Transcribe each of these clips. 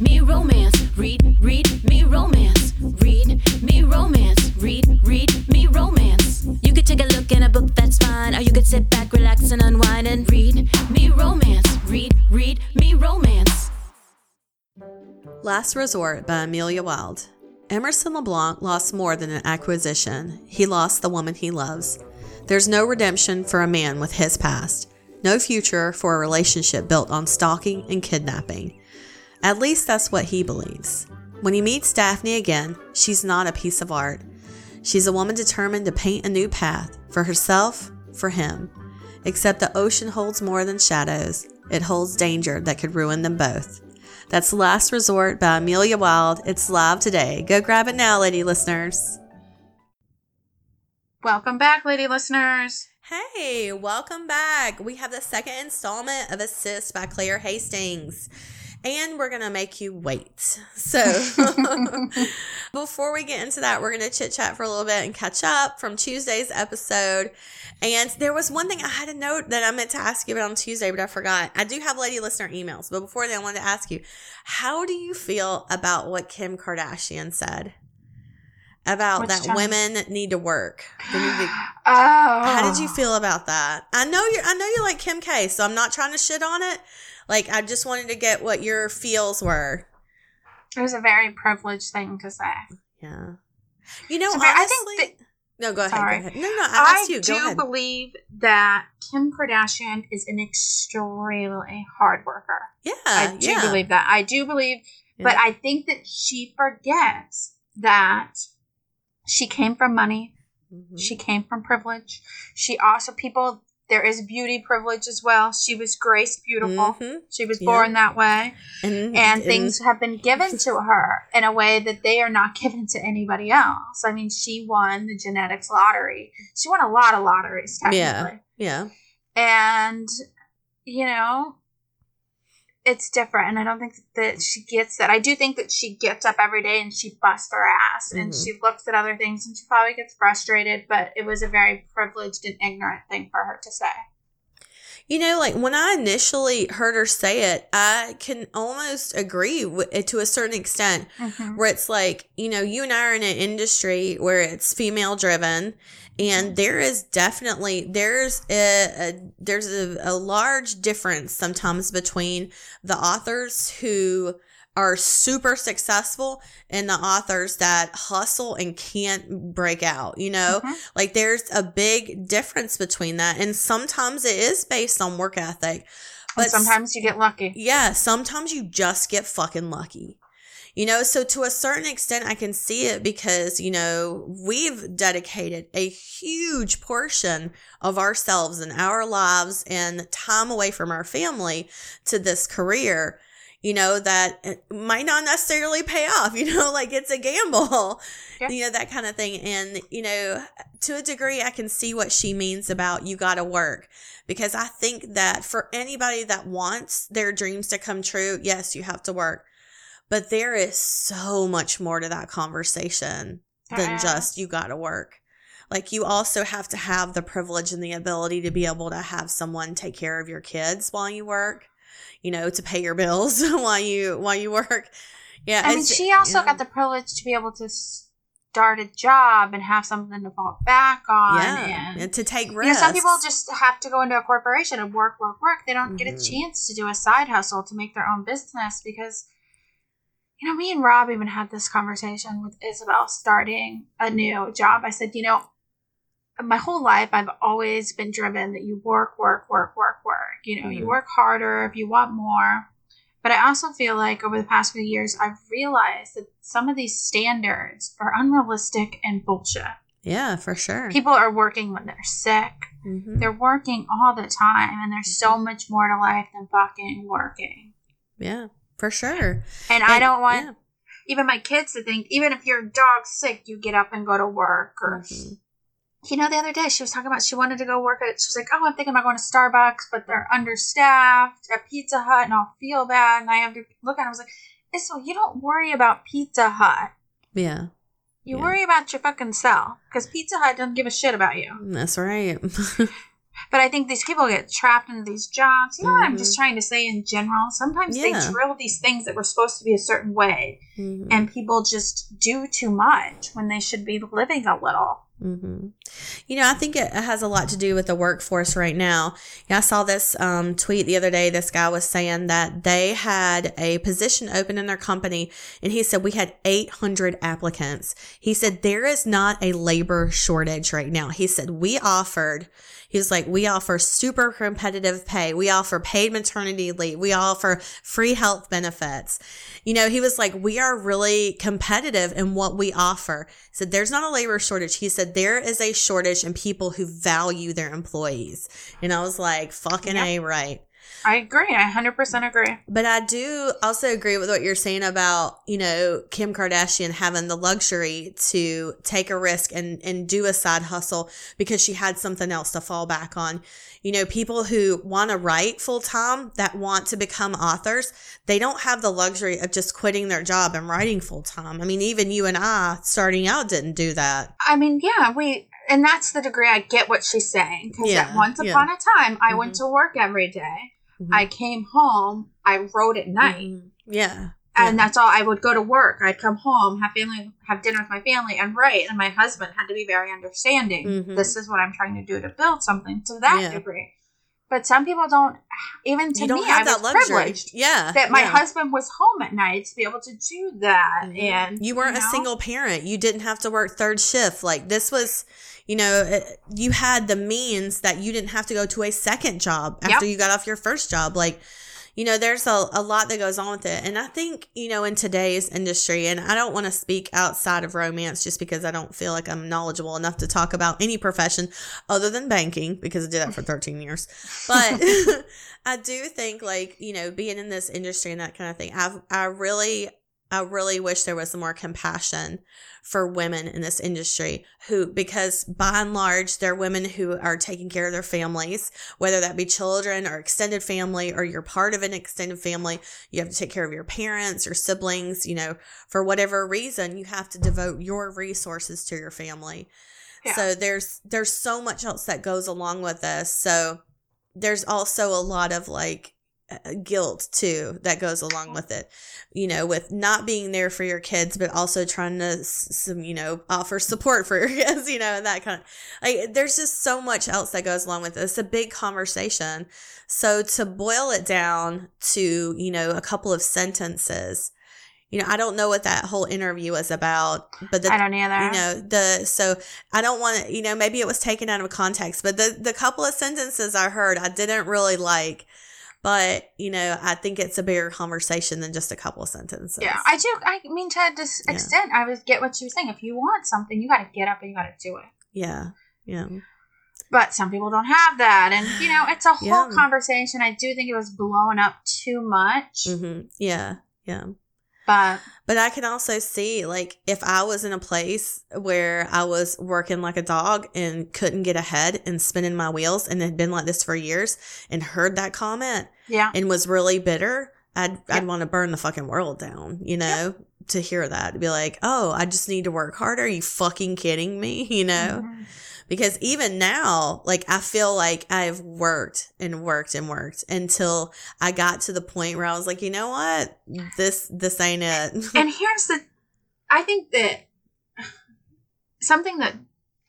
me romance. Read, read me romance. Read me romance. Read, read me romance. You could take a look in a book, that's fine. Or you could sit back, relax, and unwind and read me romance. Read, read me romance. Last Resort by Amelia Wilde. Emerson LeBlanc lost more than an acquisition. He lost the woman he loves. There's no redemption for a man with his past, no future for a relationship built on stalking and kidnapping. At least that's what he believes. When he meets Daphne again, she's not a piece of art. She's a woman determined to paint a new path for herself, for him. Except the ocean holds more than shadows, it holds danger that could ruin them both. That's Last Resort by Amelia Wilde. It's live today. Go grab it now, lady listeners. Welcome back, lady listeners. Hey, welcome back. We have the second installment of Assist by Claire Hastings. And we're going to make you wait. So, before we get into that, we're going to chit chat for a little bit and catch up from Tuesday's episode. And there was one thing I had a note that I meant to ask you about on Tuesday, but I forgot. I do have lady listener emails, but before then, I wanted to ask you how do you feel about what Kim Kardashian said? About Which that time? women need to work. Need to Oh. how did you feel about that? I know you I know you like Kim K, so I'm not trying to shit on it. Like I just wanted to get what your feels were. It was a very privileged thing to say. Yeah. You know, So, honestly, I think No, go ahead. Sorry. Go ahead. No, no, I asked you. do ahead. believe that Kim Kardashian is an extremely hard worker. yeah. I do yeah. believe that. I do believe, but I think that she forgets that she came from money. Mhm. She came from privilege. She also people. There is beauty privilege as well. She was graced beautiful. Mhm. She was Yeah. born that way. And, and things have been given to her in a way that they are not given to anybody else. I mean, she won the genetics lottery. She won a lot of lotteries, technically. Yeah. Yeah. And, you know, it's different. And I don't think that she gets that. I do think that she gets up every day and she busts her ass and Mhm. she looks at other things and she probably gets frustrated, but it was a very privileged and ignorant thing for her to say. You know, like when I initially heard her say it, I can almost agree with eh, it to a certain extent. Mm-hmm. where it's like you know you and i are in an industry where it's female driven and mm-hmm. there is definitely there's a, a there's a, a large difference sometimes between the authors who are super successful and the authors that hustle and can't break out you know Mhm. like there's a big difference between that and sometimes it is based on work ethic And sometimes you get lucky. yeah, sometimes you just get fucking lucky. You know, so to a certain extent, I can see it because, you know, we've dedicated a huge portion of ourselves and our lives and time away from our family to this career, you know, that eh, might not necessarily pay off, you know, like it's a gamble, Yeah. you know, that kind of thing. And, you know, to a degree, I can see what she means about you got to work because I think that for anybody that wants their dreams to come true, yes, you have to work. But there is so much more to that conversation than There just you got to work. Like you also have to have the privilege and the ability to be able to have someone take care of your kids while you work, you know, to pay your bills while you while you work. Yeah, I mean, she also yeah. got the privilege to be able to start a job and have something to fall back on. yeah, And, and to take you know, risks. some people just have to go into a corporation and work, work, work. They don't get a Mhm. chance to do a side hustle to make their own business because, you know, me and Rob even had this conversation with Isabel starting a new job. I said, you know, my whole life I've always been driven that you work, work, work, work, work. You know, you Mhm. work harder if you want more. But I also feel like over the past few years, I've realized that some of these standards are unrealistic and bullshit. yeah, for sure. People are working when they're sick. Mhm. They're working all the time, and there's so much more to life than fucking working. Yeah, for sure. And, I don't want yeah. even my kids to think, even if your dog's sick, you get up and go to work. Or, Mhm. You know, the other day she was talking about she wanted to go work at, she was like, oh, I'm thinking about going to Starbucks, but they're understaffed at Pizza Hut, and I'll feel bad. And I have to look at it. I was like, so you don't worry about Pizza Hut. Yeah, You Yeah. worry about your fucking self because Pizza Hut doesn't give a shit about you. that's right. But I think these people get trapped in these jobs. You know what I'm just trying to say in general? Sometimes Yeah. they drill these things that were supposed to be a certain way, Mhm. and people just do too much when they should be living a little. Hmm You know, I think it has a lot to do with the workforce right now. Yeah, I saw this um, tweet the other day. This guy was saying that they had a position open in their company, and he said we had 800 applicants. He said there is not a labor shortage right now. He said we offered. He was like, we offer super competitive pay. We offer paid maternity leave. We offer free health benefits. You know, he was like, we are really competitive in what we offer. He said, there's not a labor shortage. He said, there is a shortage in people who value their employees. And I was like, fucking Yep. A, right. I agree. I 100% agree. But I do also agree with what you're saying about, you know, Kim Kardashian having the luxury to take a risk and, and do a side hustle because she had something else to fall back on. You know, people who want to write full time, that want to become authors, they don't have the luxury of just quitting their job and writing full time. I mean, even you and I starting out didn't do that. I mean, yeah, we, and that's the degree I get what she's saying. Because Yeah, once yeah. upon a time, I went Mhm. to work every day. Mhm. I came home, I wrote at night. Mhm. Yeah. And Yeah. that's all. I would go to work. I'd come home, have family, have dinner with my family, and write. And my husband had to be very understanding. Mhm. This is what I'm trying to do to build something to that Yeah. degree. But some people don't. Even to me, I that was luxury. privileged Yeah. that my yeah. husband was home at night to be able to do that. Mhm. And you weren't know? a single parent. You didn't have to work third shift. Like this was, you know, uh, you had the means that you didn't have to go to a second job after Yep. you got off your first job. Like, you know, there's a, a lot that goes on with it. And I think, you know, in today's industry, and I don't want to speak outside of romance just because I don't feel like I'm knowledgeable enough to talk about any profession other than banking because I did that for 13 years. But I do think like, you know, being in this industry and that kind of thing, I've, I really, I really wish there was more compassion for women in this industry who, because by and large, they're women who are taking care of their families, whether that be children or extended family, or you're part of an extended family. You have to take care of your parents or siblings, you know, for whatever reason, you have to devote your resources to your family. Yeah. So there's, there's so much else that goes along with this. So there's also a lot of like, Uh, guilt too that goes along with it. You know with not being there for your kids but also trying to some you know offer support for your kids you know and that kind of like there's just so much else that goes along with it. It's a big conversation. So to boil it down to you know a couple of sentences you know i don't know what that whole interview was about but the I don't either. you know the so i don't want to you know maybe it was taken out of context but the the couple of sentences i heard i didn't really like but you know i think it's a bigger conversation than just a couple of sentences Yeah, I do. I mean, to this Yeah. extent, I was get what she was saying. If you want something, you got to get up and you got to do it. yeah yeah But some people don't have that, and you know, it's a whole Yeah. conversation. I do think it was blown up too much, hmm yeah yeah but But I can also see, like, if I was in a place where I was working like a dog and couldn't get ahead and spinning my wheels and had been like this for years and heard that comment yeah, and was really bitter, I'd, I'd want to burn the fucking world down, you know, to hear that. To be like, oh, I just need to work harder. Are you fucking kidding me? You know? Mhm. Because even now like i feel like i've worked and worked and worked until i got to the point where i was like you know what? This this ain't it. And here's the i think that something that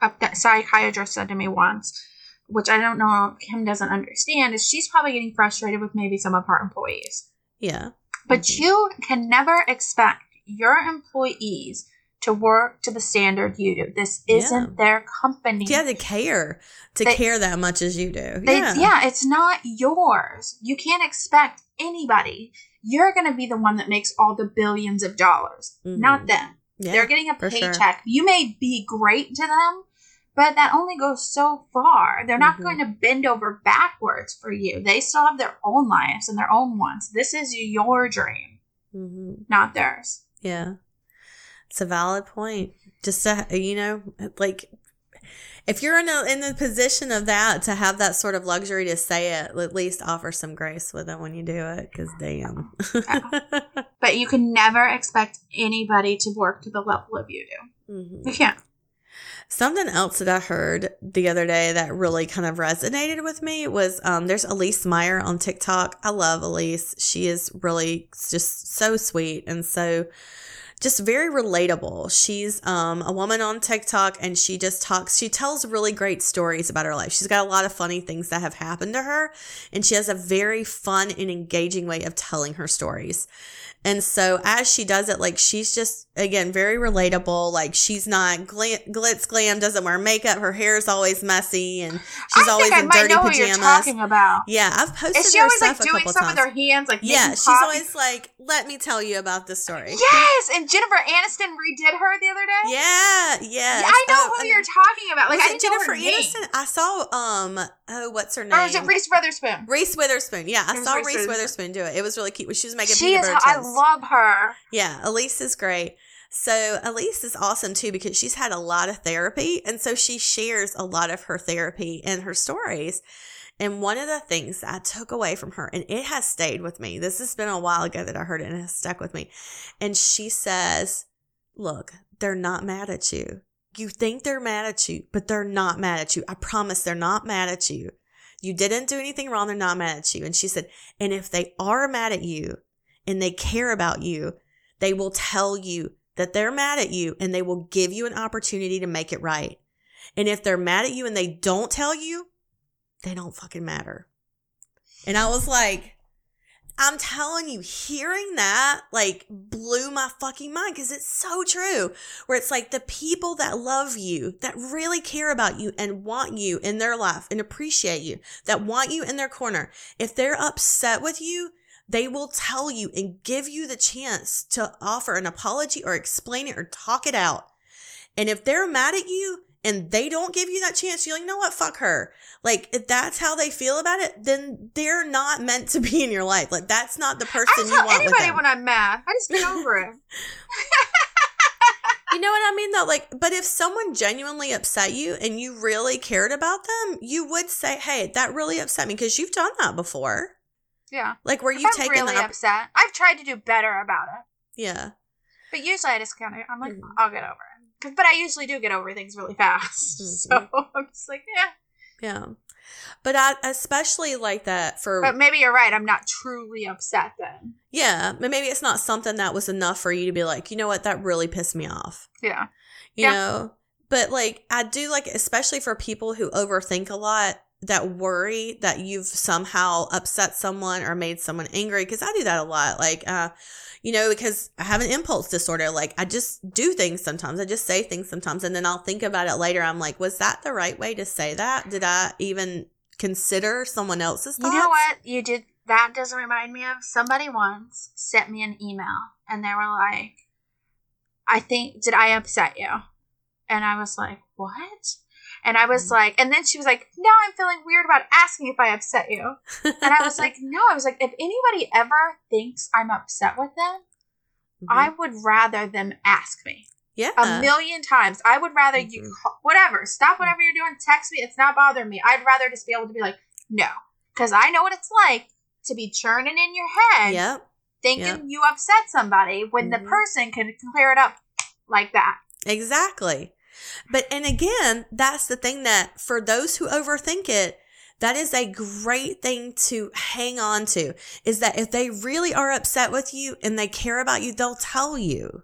a psychiatrist said to me once which i don't know if kim doesn't understand is she's probably getting frustrated with maybe some of her employees. Yeah. But Mhm. you can never expect your employees to work to the standard you do this isn't Yeah. their company yeah to care to They- care that much as you do They, yeah yeah. it's not yours. You can't expect anybody. You're going to be the one that makes all the billions of dollars, Mhm. not them. yeah They're getting a for sure. paycheck. You may be great to them, but that only goes so far. They're not Mhm. going to bend over backwards for you. They still have their own lives and their own wants. This is your dream, Mhm. not theirs. yeah it's a valid point just to you know like if you're in a in the position of that to have that sort of luxury to say it at least offer some grace with it when you do it because damn But you can never expect anybody to work to the level of you do. Mhm. You can't. Something else that I heard the other day that really kind of resonated with me was um, there's Elyse Myers on TikTok. I love Elyse. She is really just so sweet and so just very relatable. She's um, a woman on TikTok and she just talks, she tells really great stories about her life. She's got a lot of funny things that have happened to her and she has a very fun and engaging way of telling her stories. And so as she does it, like she's just again very relatable. Like she's not gl- glitz glam, doesn't wear makeup. Her hair is always messy, and she's I always I in might dirty know pajamas. talking about. Yeah, I've posted Is she her always like a doing couple stuff times. with her hands, like yeah, she's coffee? always like, "Let me tell you about this story." yes. And Jennifer Aniston redid her the other day. Yeah, yeah. I know Oh, who you're talking about. Like I didn't know Jennifer her name. Aniston? I saw um oh what's her name? Or was it Reese Witherspoon? Reese Witherspoon. Yeah, I saw Reese Witherspoon. Witherspoon do it. It was really cute. She was making She peanut is. butter toast. Love her. Yeah, Elyse is great. So Elyse is awesome too because she's had a lot of therapy, and so she shares a lot of her therapy and her stories. And one of the things that I took away from her, and it has stayed with me. This has been a while ago that I heard it, and it has stuck with me. And she says, "Look, they're not mad at you. You think they're mad at you, but they're not mad at you. I promise, they're not mad at you. You didn't do anything wrong. They're not mad at you." And she said, "And if they are mad at you, and they care about you." they will tell you that they're mad at you and they will give you an opportunity to make it right. And if they're mad at you and they don't tell you, they don't fucking matter. And I was like, I'm telling you, hearing that like blew my fucking mind because it's so true. Where it's like the people that love you, that really care about you and want you in their life and appreciate you, that want you in their corner, if they're upset with you, they will tell you and give you the chance to offer an apology or explain it or talk it out. And if they're mad at you and they don't give you that chance, you're like, you know what? Fuck her. Like, if that's how they feel about it, then they're not meant to be in your life. Like, that's not the person I you tell want anybody when I'm mad. I just get over it. You know what I mean though? Like, but if someone genuinely upset you and you really cared about them, you would say, Hey, that really upset me because you've done that before. Yeah. Like were If you've I'm taken really up. upset. I've tried to do better about it, Yeah. but usually I just kind of I'm like Mhm. I'll get over it. But I usually do get over things really fast, so I'm just like yeah. Yeah. But I especially like that for But maybe you're right. I'm not truly upset then. yeah, but maybe it's not something that was enough for you to be like, you know what, that really pissed me off. Yeah. You Yeah. know? But like I do like especially for people who overthink a lot that worry that you've somehow upset someone or made someone angry because I do that a lot. Like uh you know, because I have an impulse disorder. Like I just do things sometimes. I just say things sometimes and then I'll think about it later. I'm like, was that the right way to say that? Did I even consider someone else's You know what? You did that doesn't remind me of somebody once sent me an email and they were like, I think did I upset you? And I was like, What? And I Mm-hmm. was like, and then she was like, Now I'm feeling weird about asking if I upset you. And I was like, No, I was like, if anybody ever thinks I'm upset with them, I would rather them ask me yeah. a million times. I would rather you Mhm. call, whatever, stop whatever you're doing, text me. It's not bothering me. I'd rather just be able to be like, no, because I know what it's like to be churning in your head, Yep. thinking Yep. you upset somebody when the Mhm. person can clear it up like that. Exactly. But, and again, that's the thing that for those who overthink it, that is a great thing to hang on to is that if they really are upset with you and they care about you, they'll tell you.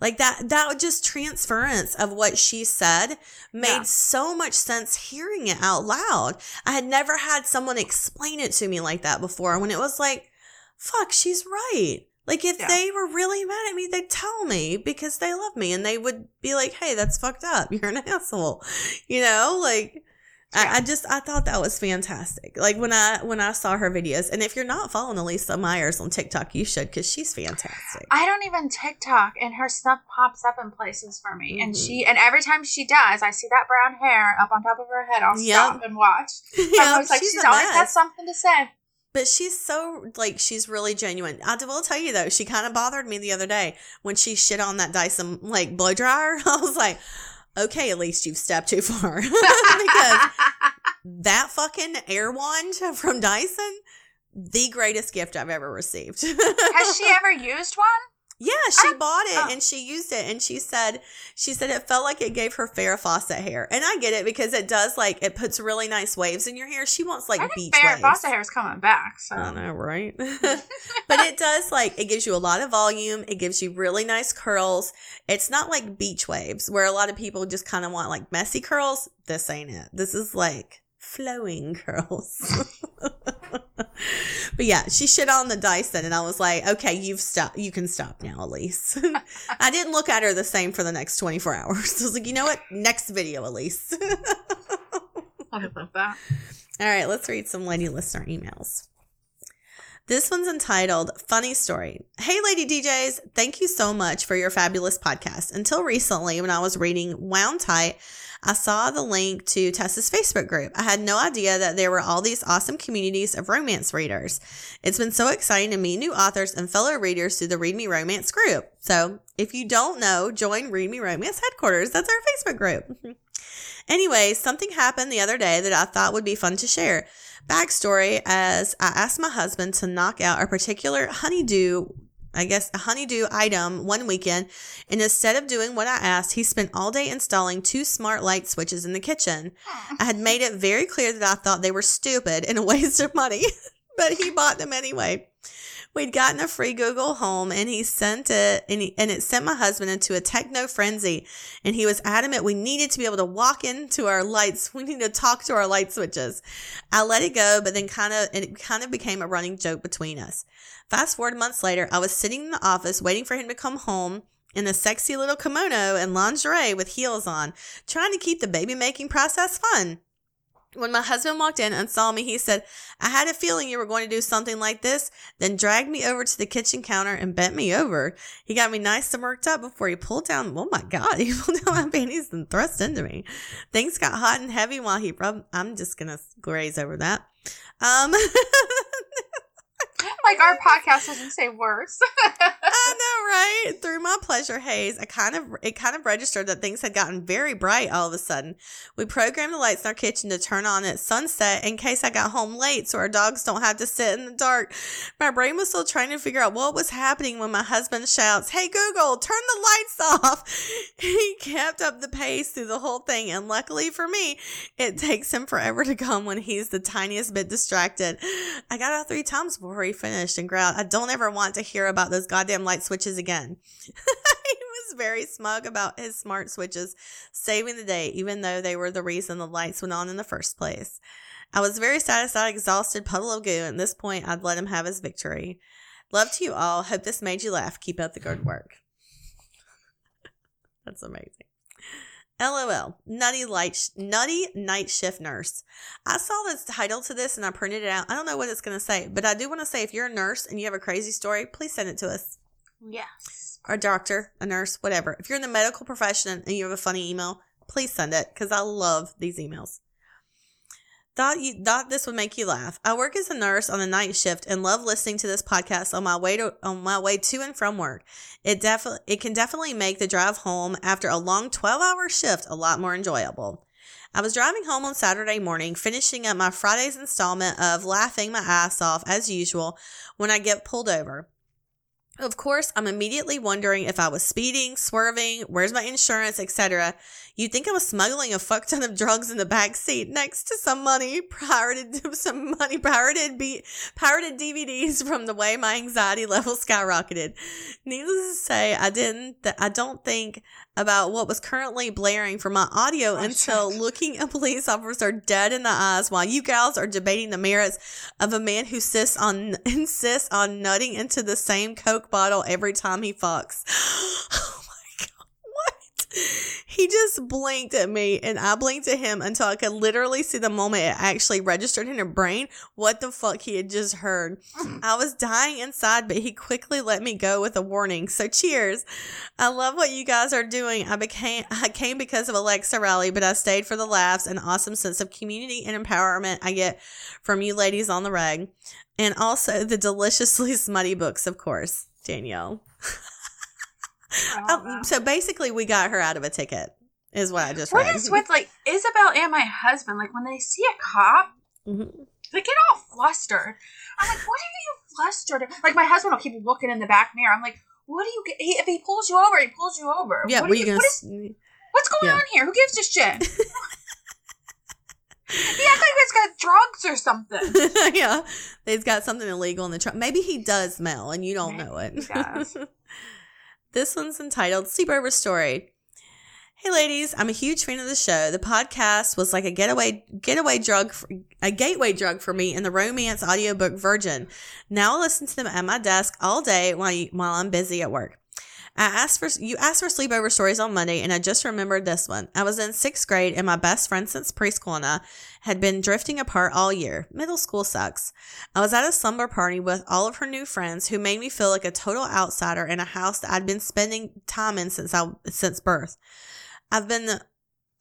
Like that, that just transference of what she said made Yeah. so much sense hearing it out loud. I had never had someone explain it to me like that before when it was like, fuck, she's right. Like if Yeah. they were really mad at me, they'd tell me because they love me and they would be like, hey, that's fucked up. You're an asshole. You know, like Yeah. I, I just I thought that was fantastic. Like when I when I saw her videos, and if you're not following Elyse Myers on TikTok, you should because she's fantastic. I don't even TikTok, and her stuff pops up in places for me. And Mhm. she, and every time she does, I see that brown hair up on top of her head. I'll Yep. stop and watch. yeah, I was like, she's she's, always mess. got something to say. But she's so like she's really genuine. I will tell you though, she kind of bothered me the other day when she shit on that Dyson like blow dryer. I was like, okay, at least you've stepped too far because that fucking air wand from Dyson, the greatest gift I've ever received. Has she ever used one? Yeah, she I- bought it oh. and she used it and she said she said it felt like it gave her Farrah Fawcett hair. And I get it because it does like it puts really nice waves in your hair. She wants like I think beach Farrah waves. Fawcett hair is coming back. So I know, right? but it does like it gives you a lot of volume. It gives you really nice curls. It's not like beach waves where a lot of people just kind of want like messy curls. This ain't it. This is like flowing curls. But yeah, she shit on the Dyson, and I was like, okay, you've stopped. You can stop now, Elyse. I didn't look at her the same for the next twenty four hours. I was like, you know what? Next video, Elyse. I love that. All right, let's read some lady listener emails. This one's entitled Funny Story. Hey, Lady DJs, thank you so much for your fabulous podcast. Until recently, when I was reading Wound Tight, I saw the link to Tessa's Facebook group. I had no idea that there were all these awesome communities of romance readers. It's been so exciting to meet new authors and fellow readers through the Read Me Romance group. So, if you don't know, join Read Me Romance headquarters. That's our Facebook group. Anyway, something happened the other day that I thought would be fun to share. Backstory as I asked my husband to knock out a particular honeydew, I guess a honeydew item one weekend, and instead of doing what I asked, he spent all day installing two smart light switches in the kitchen. I had made it very clear that I thought they were stupid and a waste of money, but he bought them anyway. We'd gotten a free Google Home and he sent it and, he, and it sent my husband into a techno frenzy. And he was adamant we needed to be able to walk into our lights. We need to talk to our light switches. I let it go, but then kind of, it kind of became a running joke between us. Fast forward months later, I was sitting in the office waiting for him to come home in a sexy little kimono and lingerie with heels on, trying to keep the baby making process fun. When my husband walked in and saw me, he said, I had a feeling you were going to do something like this, then dragged me over to the kitchen counter and bent me over. He got me nice and worked up before he pulled down, oh my God, he pulled down my panties and thrust into me. Things got hot and heavy while he rubbed, I'm just going to graze over that. Um, Like our podcast doesn't say worse. I know, right? Through my pleasure haze, I kind of it kind of registered that things had gotten very bright all of a sudden. We programmed the lights in our kitchen to turn on at sunset in case I got home late so our dogs don't have to sit in the dark. My brain was still trying to figure out what was happening when my husband shouts, Hey Google, turn the lights off. He kept up the pace through the whole thing, and luckily for me, it takes him forever to come when he's the tiniest bit distracted. I got out three times before he finished and growled, I don't ever want to hear about those goddamn light switches again. he was very smug about his smart switches saving the day, even though they were the reason the lights went on in the first place. I was very satisfied, exhausted, puddle of goo. At this point, I'd let him have his victory. Love to you all. Hope this made you laugh. Keep up the good work. That's amazing. LOL. Nutty light, nutty night shift nurse. I saw this title to this and I printed it out. I don't know what it's going to say, but I do want to say if you're a nurse and you have a crazy story, please send it to us. yes. Or a doctor, a nurse, whatever. If you're in the medical profession and you have a funny email, please send it because I love these emails. Thought you thought this would make you laugh. I work as a nurse on the night shift and love listening to this podcast on my way to on my way to and from work. It definitely it can definitely make the drive home after a long 12-hour shift a lot more enjoyable. I was driving home on Saturday morning, finishing up my Friday's installment of laughing my ass off as usual when I get pulled over. Of course, I'm immediately wondering if I was speeding, swerving, where's my insurance, etc. You'd think I was smuggling a fuck ton of drugs in the back seat next to some money pirated some money pirated be pirated DVDs from the way my anxiety level skyrocketed. Needless to say, I didn't th- I don't think about what was currently blaring for my audio Oh, until shit. looking a police officer dead in the eyes while you gals are debating the merits of a man who insists on insists on nutting into the same Coke bottle every time he fucks. Oh my god, what? He just blinked at me and I blinked at him until I could literally see the moment it actually registered in her brain what the fuck he had just heard. Mm. I was dying inside, but he quickly let me go with a warning. So cheers. I love what you guys are doing. I became I came because of Alexa Riley, but I stayed for the laughs and awesome sense of community and empowerment I get from you ladies on the rag. And also the deliciously smutty books, of course. Danielle. Um, so basically we got her out of a ticket, is what I just What read. is with like Isabel and my husband? Like when they see a cop, Mhm. they get all flustered. I'm like, what are you flustered? Like my husband will keep looking in the back mirror. I'm like, what do you get? He, if he pulls you over, he pulls you over. Yeah, what, do you gonna? what is, what's going yeah. on here? Who gives a shit? he acts like he's got drugs or something. yeah, he's got something illegal in the truck. Maybe he does smell, and you don't Maybe know it. this one's entitled "Sleepover Story." Hey, ladies! I'm a huge fan of the show. The podcast was like a getaway getaway drug, for, a gateway drug for me in the romance audiobook Virgin. Now I listen to them at my desk all day while you, while I'm busy at work. I asked for you asked for sleepover stories on Monday, and I just remembered this one. I was in sixth grade, and my best friend since preschool and I had been drifting apart all year. Middle school sucks. I was at a slumber party with all of her new friends, who made me feel like a total outsider in a house that I'd been spending time in since I since birth. I've been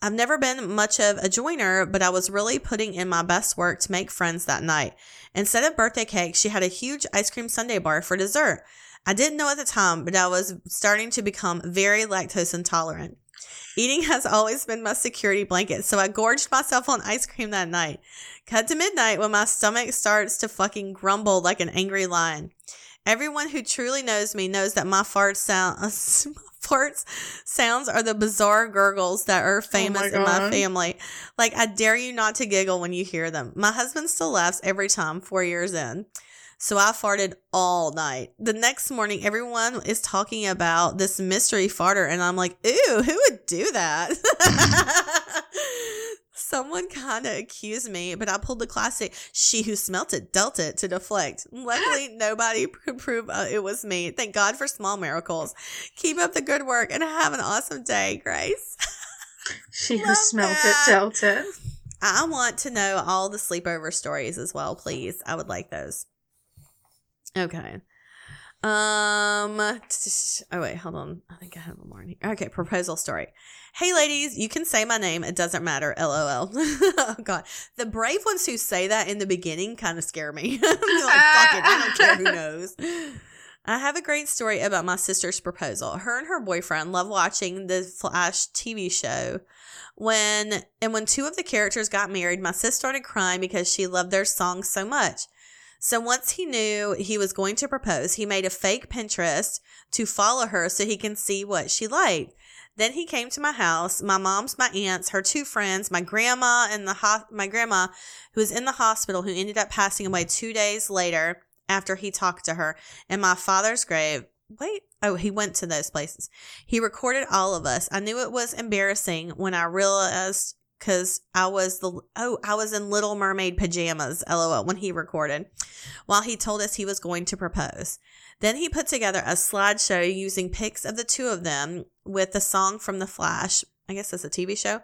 I've never been much of a joiner, but I was really putting in my best work to make friends that night. Instead of birthday cake, she had a huge ice cream sundae bar for dessert. I didn't know at the time, but I was starting to become very lactose intolerant. Eating has always been my security blanket, so I gorged myself on ice cream that night. Cut to midnight when my stomach starts to fucking grumble like an angry lion. Everyone who truly knows me knows that my farts sound farts sounds are the bizarre gurgles that are oh famous in my family. Like I dare you not to giggle when you hear them. My husband still laughs every time 4 years in. So I farted all night. The next morning, everyone is talking about this mystery farter, and I'm like, ooh, who would do that? Someone kind of accused me, but I pulled the classic, she who smelt it dealt it to deflect. Luckily, nobody could prove uh, it was me. Thank God for small miracles. Keep up the good work and have an awesome day, Grace. She who smelt that. it dealt it. I want to know all the sleepover stories as well, please. I would like those. Okay. Um. Oh wait, hold on. I think I have one more. in here. Okay, proposal story. Hey, ladies, you can say my name. It doesn't matter. LOL. oh God, the brave ones who say that in the beginning kind of scare me. I'm like, fuck it. I don't care who knows. I have a great story about my sister's proposal. Her and her boyfriend love watching the Flash TV show. When and when two of the characters got married, my sis started crying because she loved their song so much. So once he knew he was going to propose, he made a fake Pinterest to follow her so he can see what she liked. Then he came to my house, my mom's, my aunts, her two friends, my grandma, and the ho- my grandma, who was in the hospital, who ended up passing away two days later after he talked to her, and my father's grave. Wait, oh, he went to those places. He recorded all of us. I knew it was embarrassing when I realized because I was the oh I was in Little Mermaid pajamas, lol, when he recorded, while he told us he was going to propose. Then he put together a slideshow using pics of the two of them with the song from The Flash. I guess that's a TV show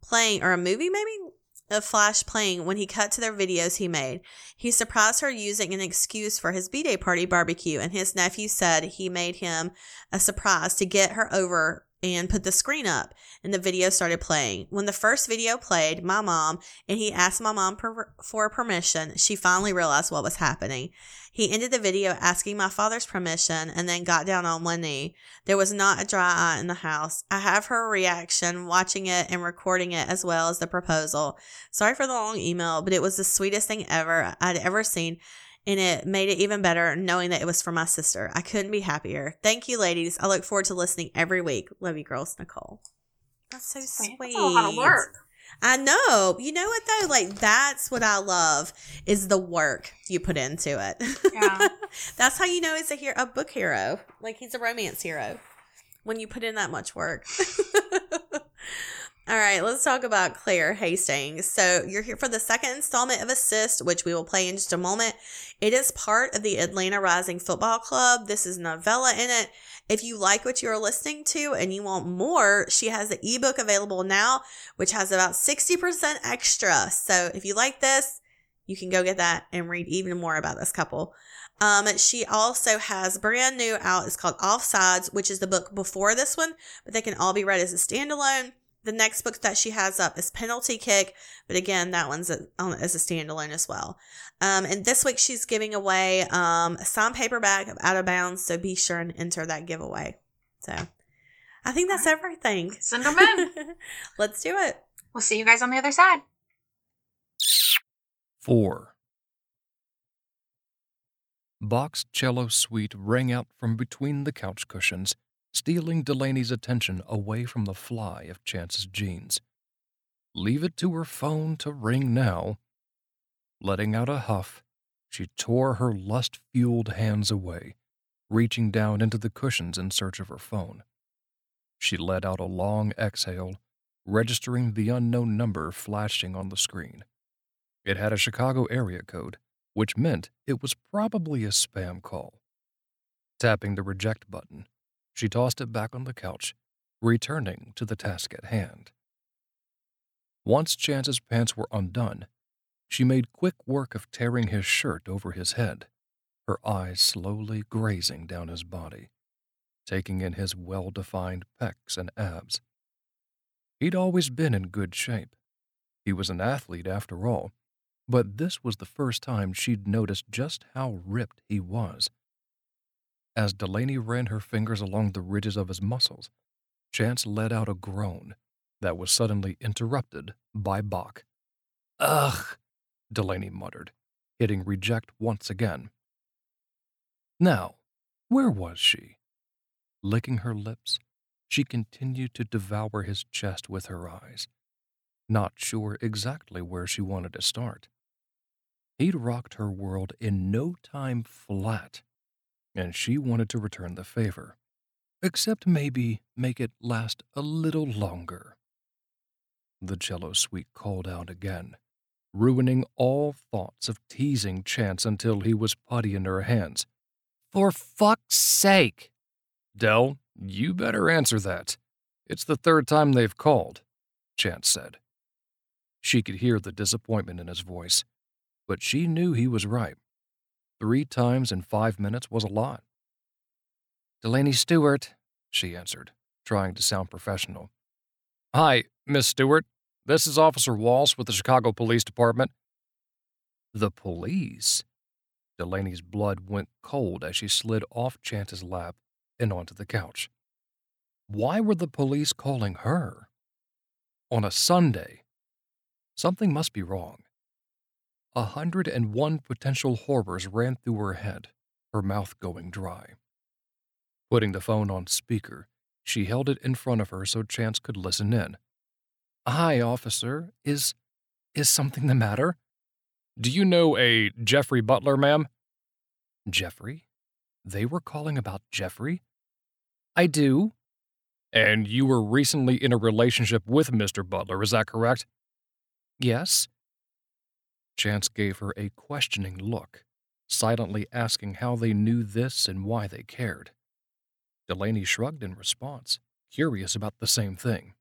playing or a movie maybe of Flash playing when he cut to their videos he made. He surprised her using an excuse for his B-Day party barbecue, and his nephew said he made him a surprise to get her over and put the screen up and the video started playing. When the first video played, my mom, and he asked my mom per- for permission, she finally realized what was happening. He ended the video asking my father's permission and then got down on one knee. There was not a dry eye in the house. I have her reaction watching it and recording it as well as the proposal. Sorry for the long email, but it was the sweetest thing ever I'd ever seen. And it made it even better knowing that it was for my sister. I couldn't be happier. Thank you, ladies. I look forward to listening every week. Love you, girls. Nicole. That's so sweet. That's a lot of work. I know. You know what though? Like that's what I love is the work you put into it. Yeah. that's how you know he's a hero, a book hero. Like he's a romance hero when you put in that much work. All right, let's talk about Claire Hastings. So you're here for the second installment of Assist, which we will play in just a moment. It is part of the Atlanta Rising Football Club. This is novella in it. If you like what you're listening to and you want more, she has the ebook available now, which has about 60% extra. So if you like this, you can go get that and read even more about this couple. Um, she also has brand new out. It's called Offsides, which is the book before this one, but they can all be read as a standalone. The next book that she has up is Penalty Kick, but again, that one's a, on, as a standalone as well. Um, and this week she's giving away um, a signed paperback of Out of Bounds, so be sure and enter that giveaway. So I think that's everything. Send them in. Let's do it. we'll see you guys on the other side. four, Bach's cello suite rang out from between the couch cushions, stealing Delaney's attention away from the fly of Chance's jeans. Leave it to her phone to ring now. Letting out a huff, she tore her lust fueled hands away, reaching down into the cushions in search of her phone. She let out a long exhale, registering the unknown number flashing on the screen. It had a Chicago area code, which meant it was probably a spam call. Tapping the reject button, she tossed it back on the couch, returning to the task at hand. Once Chance's pants were undone, she made quick work of tearing his shirt over his head, her eyes slowly grazing down his body, taking in his well defined pecs and abs. He'd always been in good shape. He was an athlete after all, but this was the first time she'd noticed just how ripped he was. As Delaney ran her fingers along the ridges of his muscles, Chance let out a groan that was suddenly interrupted by Bach. Ugh, Delaney muttered, hitting reject once again. Now, where was she? Licking her lips, she continued to devour his chest with her eyes, not sure exactly where she wanted to start. He'd rocked her world in no time flat, and she wanted to return the favor, except maybe make it last a little longer. The cello suite called out again, ruining all thoughts of teasing Chance until he was putty in her hands. For fuck's sake! Dell, you better answer that. It's the third time they've called, Chance said. She could hear the disappointment in his voice, but she knew he was right. Three times in five minutes was a lot. Delaney Stewart, she answered, trying to sound professional. Hi, Miss Stewart. This is Officer Walsh with the Chicago Police Department. The police? Delaney's blood went cold as she slid off Chance's lap and onto the couch. Why were the police calling her? On a Sunday? Something must be wrong. A hundred and one potential horrors ran through her head, her mouth going dry. Putting the phone on speaker, she held it in front of her so Chance could listen in. Hi, officer. Is. is something the matter? Do you know a Jeffrey Butler, ma'am? Jeffrey? They were calling about Jeffrey? I do. And you were recently in a relationship with Mr. Butler, is that correct? Yes. Chance gave her a questioning look, silently asking how they knew this and why they cared. Delaney shrugged in response, curious about the same thing.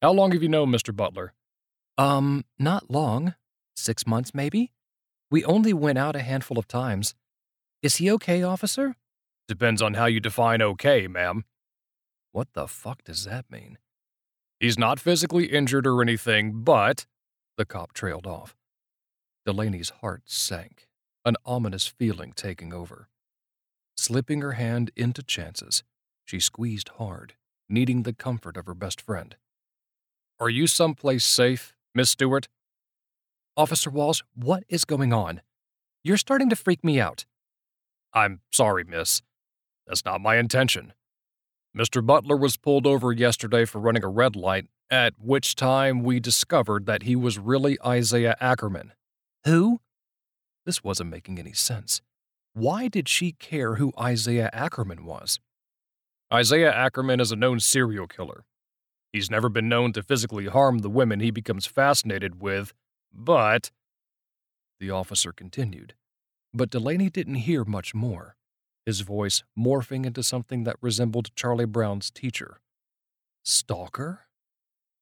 How long have you known Mr. Butler? Um, not long. Six months, maybe? We only went out a handful of times. Is he okay, officer? Depends on how you define okay, ma'am. What the fuck does that mean? He's not physically injured or anything, but. The cop trailed off. Delaney's heart sank, an ominous feeling taking over. Slipping her hand into Chance's, she squeezed hard, needing the comfort of her best friend. Are you someplace safe, Miss Stewart? Officer Walsh, what is going on? You're starting to freak me out. I'm sorry, miss. That's not my intention. Mr. Butler was pulled over yesterday for running a red light, at which time we discovered that he was really Isaiah Ackerman. Who? This wasn't making any sense. Why did she care who Isaiah Ackerman was? Isaiah Ackerman is a known serial killer. He's never been known to physically harm the women he becomes fascinated with, but. The officer continued. But Delaney didn't hear much more, his voice morphing into something that resembled Charlie Brown's teacher. Stalker?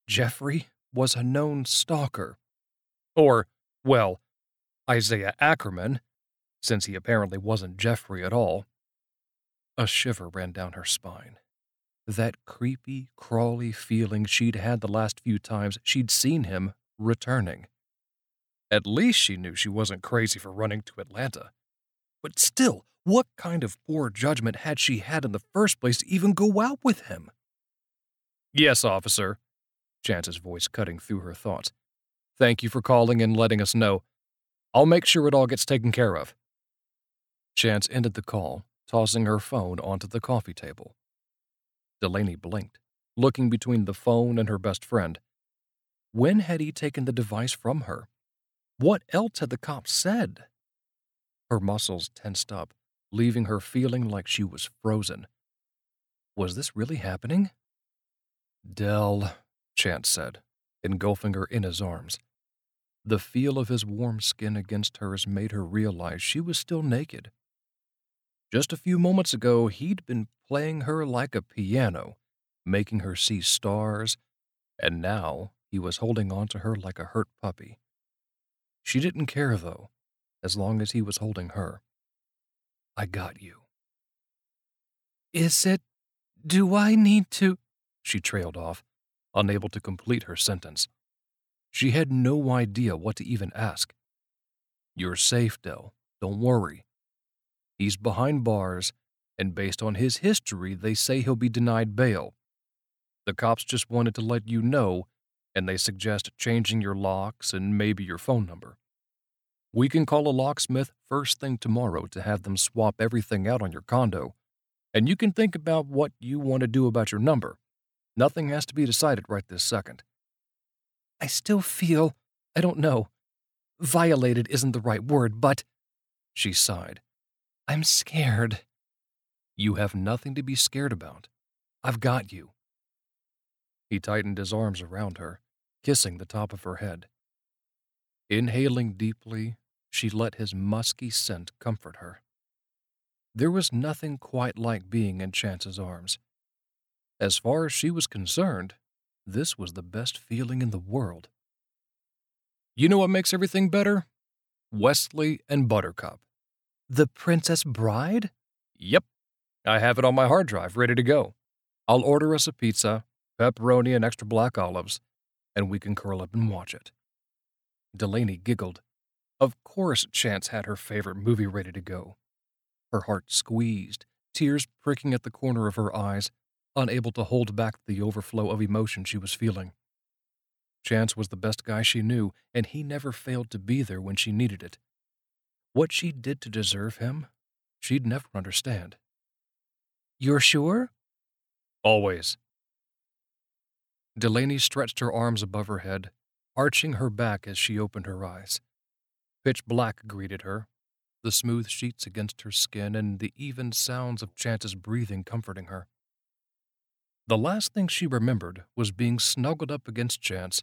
Jeffrey was a known stalker. Or, well, Isaiah Ackerman, since he apparently wasn't Jeffrey at all. A shiver ran down her spine. That creepy, crawly feeling she'd had the last few times she'd seen him returning. At least she knew she wasn't crazy for running to Atlanta. But still, what kind of poor judgment had she had in the first place to even go out with him? Yes, officer, Chance's voice cutting through her thoughts. Thank you for calling and letting us know. I'll make sure it all gets taken care of. Chance ended the call, tossing her phone onto the coffee table. Delaney blinked, looking between the phone and her best friend. When had he taken the device from her? What else had the cops said? Her muscles tensed up, leaving her feeling like she was frozen. Was this really happening? Dell, Chance said, engulfing her in his arms. The feel of his warm skin against hers made her realize she was still naked. Just a few moments ago, he'd been playing her like a piano, making her see stars, and now he was holding on to her like a hurt puppy. She didn't care, though, as long as he was holding her. I got you. Is it. Do I need to. She trailed off, unable to complete her sentence. She had no idea what to even ask. You're safe, Dell. Don't worry. He's behind bars, and based on his history, they say he'll be denied bail. The cops just wanted to let you know, and they suggest changing your locks and maybe your phone number. We can call a locksmith first thing tomorrow to have them swap everything out on your condo, and you can think about what you want to do about your number. Nothing has to be decided right this second. I still feel, I don't know, violated isn't the right word, but. She sighed. I'm scared. You have nothing to be scared about. I've got you. He tightened his arms around her, kissing the top of her head. Inhaling deeply, she let his musky scent comfort her. There was nothing quite like being in Chance's arms. As far as she was concerned, this was the best feeling in the world. You know what makes everything better? Wesley and Buttercup. The Princess Bride? Yep. I have it on my hard drive, ready to go. I'll order us a pizza, pepperoni, and extra black olives, and we can curl up and watch it. Delaney giggled. Of course, Chance had her favorite movie ready to go. Her heart squeezed, tears pricking at the corner of her eyes, unable to hold back the overflow of emotion she was feeling. Chance was the best guy she knew, and he never failed to be there when she needed it. What she did to deserve him, she'd never understand. You're sure? Always. Delaney stretched her arms above her head, arching her back as she opened her eyes. Pitch black greeted her, the smooth sheets against her skin and the even sounds of Chance's breathing comforting her. The last thing she remembered was being snuggled up against Chance,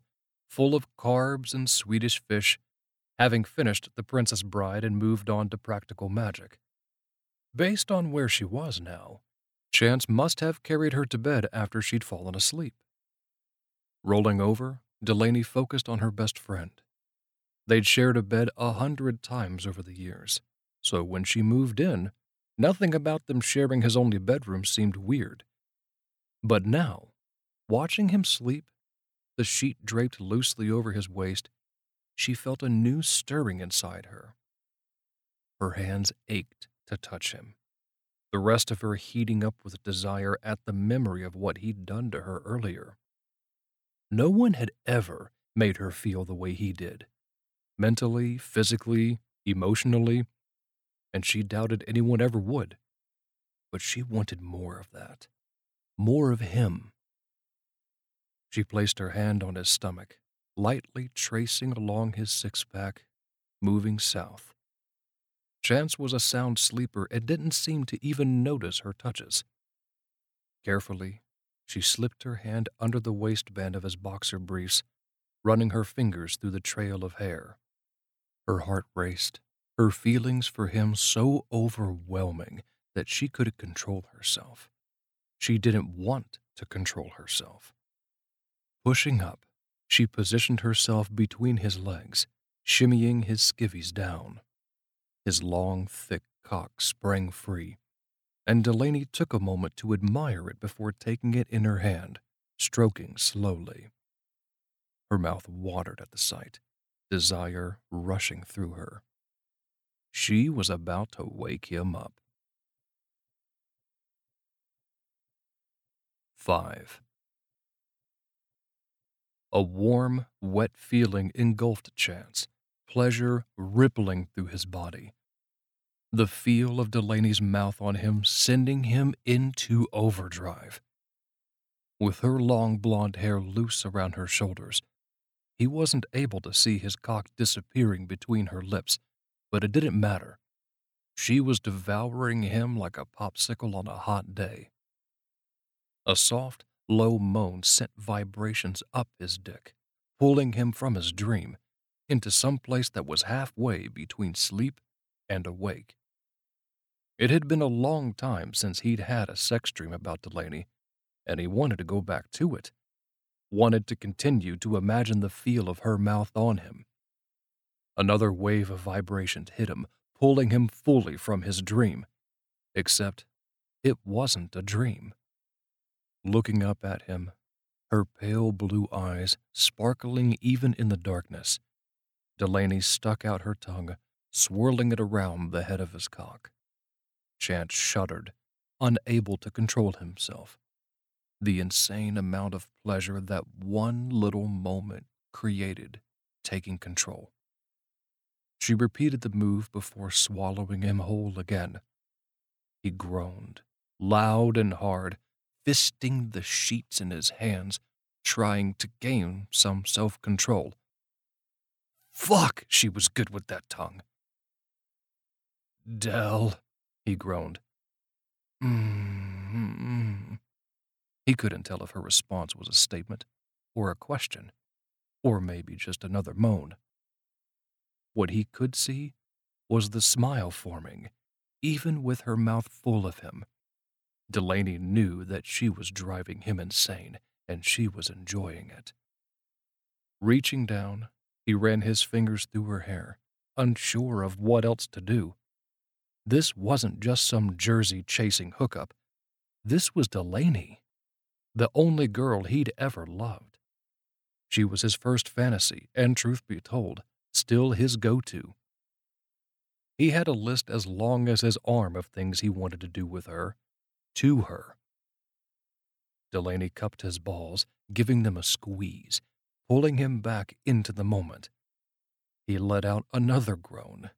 full of carbs and Swedish fish having finished The Princess Bride and moved on to practical magic. Based on where she was now, Chance must have carried her to bed after she'd fallen asleep. Rolling over, Delaney focused on her best friend. They'd shared a bed a hundred times over the years, so when she moved in, nothing about them sharing his only bedroom seemed weird. But now, watching him sleep, the sheet draped loosely over his waist, she felt a new stirring inside her. Her hands ached to touch him, the rest of her heating up with desire at the memory of what he'd done to her earlier. No one had ever made her feel the way he did mentally, physically, emotionally, and she doubted anyone ever would. But she wanted more of that, more of him. She placed her hand on his stomach lightly tracing along his six pack, moving south. Chance was a sound sleeper and didn't seem to even notice her touches. Carefully, she slipped her hand under the waistband of his boxer briefs, running her fingers through the trail of hair. Her heart raced, her feelings for him so overwhelming that she couldn't control herself. She didn't want to control herself. Pushing up, she positioned herself between his legs, shimmying his skivvies down. His long, thick cock sprang free, and Delaney took a moment to admire it before taking it in her hand, stroking slowly. Her mouth watered at the sight, desire rushing through her. She was about to wake him up. 5. A warm, wet feeling engulfed Chance, pleasure rippling through his body. the feel of Delaney's mouth on him sending him into overdrive. With her long blonde hair loose around her shoulders, he wasn't able to see his cock disappearing between her lips, but it didn't matter. She was devouring him like a popsicle on a hot day. A soft, low moan sent vibrations up his dick, pulling him from his dream into some place that was halfway between sleep and awake. It had been a long time since he'd had a sex dream about Delaney, and he wanted to go back to it wanted to continue to imagine the feel of her mouth on him. Another wave of vibrations hit him, pulling him fully from his dream. Except it wasn't a dream. Looking up at him, her pale blue eyes sparkling even in the darkness, Delaney stuck out her tongue, swirling it around the head of his cock. Chance shuddered, unable to control himself the insane amount of pleasure that one little moment created taking control. She repeated the move before swallowing him whole again. He groaned, loud and hard, fisting the sheets in his hands, trying to gain some self control. Fuck, she was good with that tongue. Dell, he groaned. Mm-hmm. He couldn't tell if her response was a statement, or a question, or maybe just another moan. What he could see was the smile forming, even with her mouth full of him. Delaney knew that she was driving him insane, and she was enjoying it. Reaching down, he ran his fingers through her hair, unsure of what else to do. This wasn't just some Jersey chasing hookup. This was Delaney the only girl he'd ever loved. She was his first fantasy, and truth be told, still his go to. He had a list as long as his arm of things he wanted to do with her, to her. Delaney cupped his balls, giving them a squeeze, pulling him back into the moment. He let out another groan,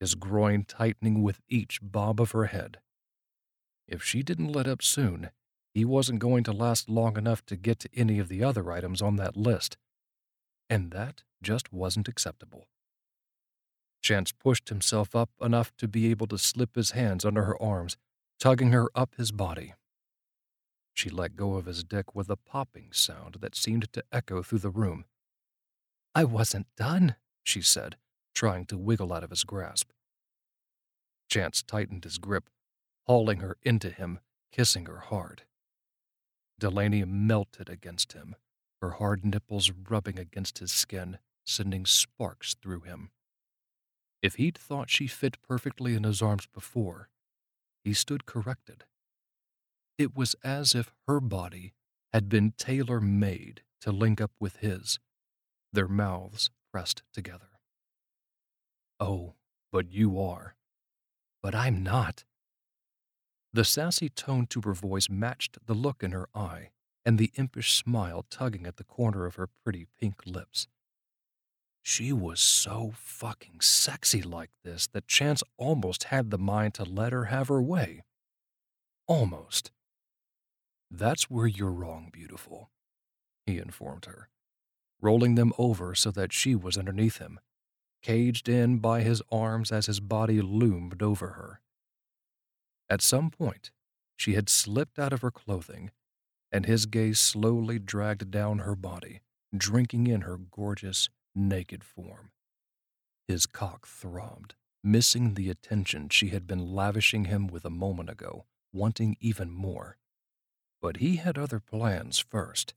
his groin tightening with each bob of her head. If she didn't let up soon, he wasn't going to last long enough to get to any of the other items on that list. And that just wasn't acceptable. Chance pushed himself up enough to be able to slip his hands under her arms, tugging her up his body. She let go of his dick with a popping sound that seemed to echo through the room. I wasn't done, she said, trying to wiggle out of his grasp. Chance tightened his grip, hauling her into him, kissing her hard. Delaney melted against him, her hard nipples rubbing against his skin, sending sparks through him. If he'd thought she fit perfectly in his arms before, he stood corrected. It was as if her body had been tailor made to link up with his, their mouths pressed together. Oh, but you are. But I'm not. The sassy tone to her voice matched the look in her eye and the impish smile tugging at the corner of her pretty pink lips. She was so fucking sexy like this that Chance almost had the mind to let her have her way. Almost. That's where you're wrong, beautiful, he informed her, rolling them over so that she was underneath him, caged in by his arms as his body loomed over her. At some point, she had slipped out of her clothing, and his gaze slowly dragged down her body, drinking in her gorgeous, naked form. His cock throbbed, missing the attention she had been lavishing him with a moment ago, wanting even more. But he had other plans first.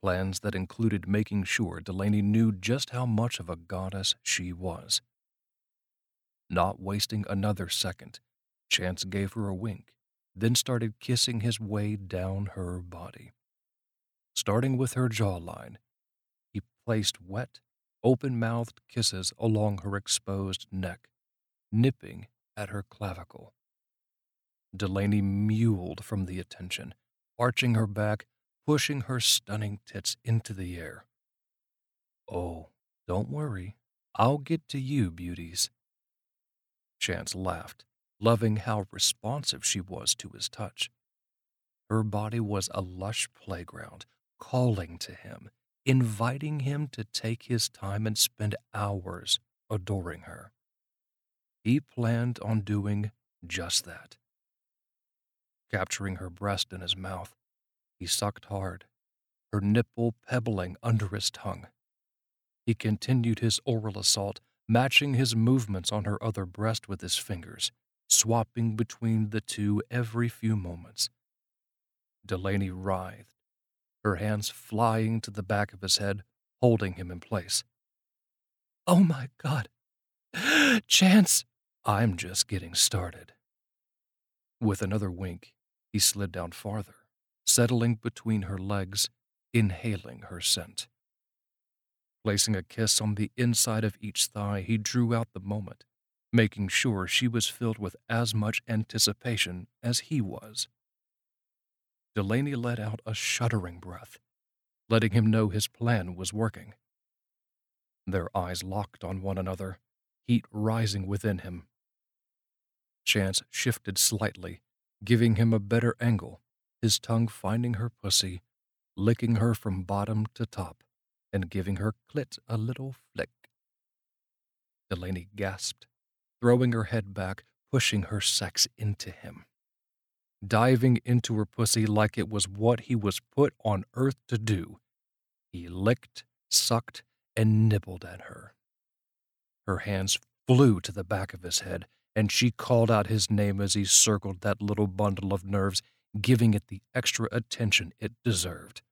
Plans that included making sure Delaney knew just how much of a goddess she was. Not wasting another second, Chance gave her a wink, then started kissing his way down her body. Starting with her jawline, he placed wet, open mouthed kisses along her exposed neck, nipping at her clavicle. Delaney mewled from the attention, arching her back, pushing her stunning tits into the air. Oh, don't worry. I'll get to you, beauties. Chance laughed, loving how responsive she was to his touch. Her body was a lush playground, calling to him, inviting him to take his time and spend hours adoring her. He planned on doing just that. Capturing her breast in his mouth, he sucked hard, her nipple pebbling under his tongue. He continued his oral assault, matching his movements on her other breast with his fingers, swapping between the two every few moments. Delaney writhed, her hands flying to the back of his head, holding him in place. Oh my God! Chance! I'm just getting started. With another wink, he slid down farther, settling between her legs, inhaling her scent. Placing a kiss on the inside of each thigh, he drew out the moment, making sure she was filled with as much anticipation as he was. Delaney let out a shuddering breath, letting him know his plan was working. Their eyes locked on one another, heat rising within him. Chance shifted slightly, giving him a better angle, his tongue finding her pussy, licking her from bottom to top, and giving her clit a little flick. Delaney gasped, throwing her head back, pushing her sex into him. Diving into her pussy like it was what he was put on earth to do, he licked, sucked, and nibbled at her. Her hands flew to the back of his head, and she called out his name as he circled that little bundle of nerves, giving it the extra attention it deserved.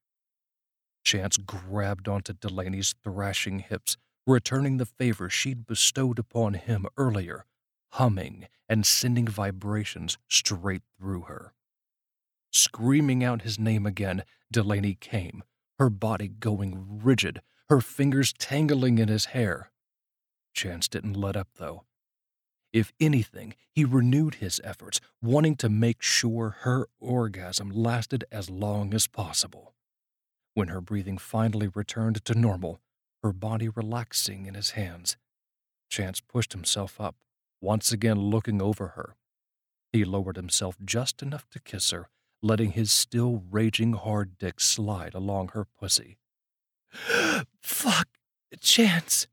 Chance grabbed onto Delaney's thrashing hips, returning the favor she'd bestowed upon him earlier, humming and sending vibrations straight through her. Screaming out his name again, Delaney came, her body going rigid, her fingers tangling in his hair. Chance didn't let up, though. If anything, he renewed his efforts, wanting to make sure her orgasm lasted as long as possible. When her breathing finally returned to normal, her body relaxing in his hands, Chance pushed himself up, once again looking over her. He lowered himself just enough to kiss her, letting his still raging hard dick slide along her pussy. Fuck, Chance.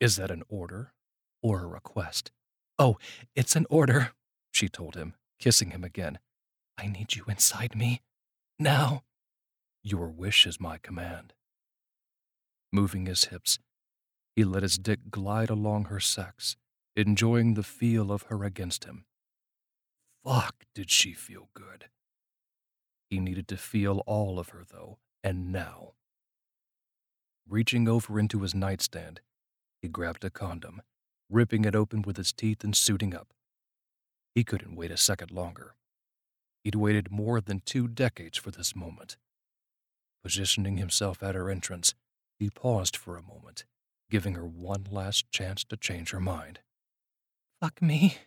Is that an order or a request? Oh, it's an order, she told him, kissing him again. I need you inside me. Now. Your wish is my command. Moving his hips, he let his dick glide along her sex, enjoying the feel of her against him. Fuck, did she feel good. He needed to feel all of her, though, and now. Reaching over into his nightstand, he grabbed a condom, ripping it open with his teeth and suiting up. He couldn't wait a second longer. He'd waited more than two decades for this moment. Positioning himself at her entrance, he paused for a moment, giving her one last chance to change her mind. Fuck me,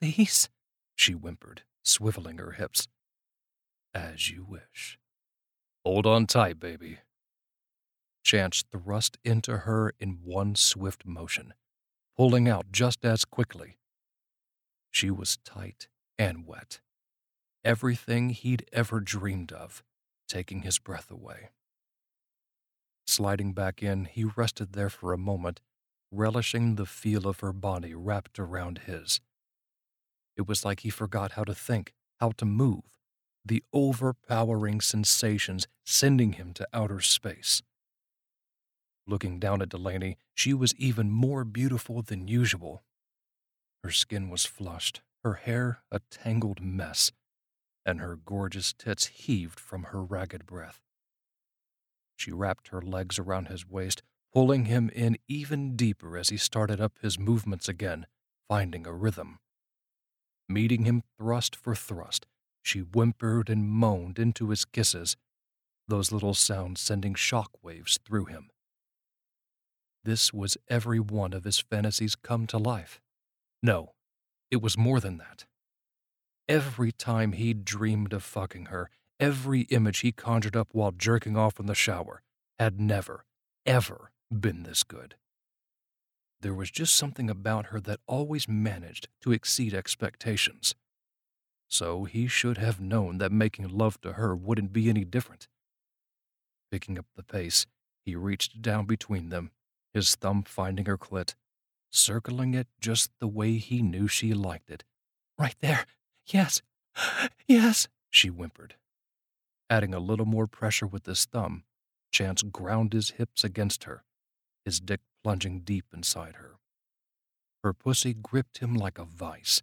please, she whimpered, swiveling her hips. As you wish. Hold on tight, baby. Chance thrust into her in one swift motion, pulling out just as quickly. She was tight and wet. Everything he'd ever dreamed of taking his breath away. Sliding back in, he rested there for a moment, relishing the feel of her body wrapped around his. It was like he forgot how to think, how to move, the overpowering sensations sending him to outer space. Looking down at Delaney, she was even more beautiful than usual. Her skin was flushed, her hair a tangled mess, and her gorgeous tits heaved from her ragged breath. She wrapped her legs around his waist, pulling him in even deeper as he started up his movements again, finding a rhythm. Meeting him thrust for thrust, she whimpered and moaned into his kisses, those little sounds sending shock waves through him. This was every one of his fantasies come to life. No, it was more than that. Every time he'd dreamed of fucking her, every image he conjured up while jerking off in the shower had never, ever been this good. there was just something about her that always managed to exceed expectations. So he should have known that making love to her wouldn't be any different. Picking up the pace, he reached down between them, his thumb finding her clit, circling it just the way he knew she liked it. Right there. Yes. Yes, she whimpered. Adding a little more pressure with his thumb, Chance ground his hips against her, his dick plunging deep inside her. Her pussy gripped him like a vice,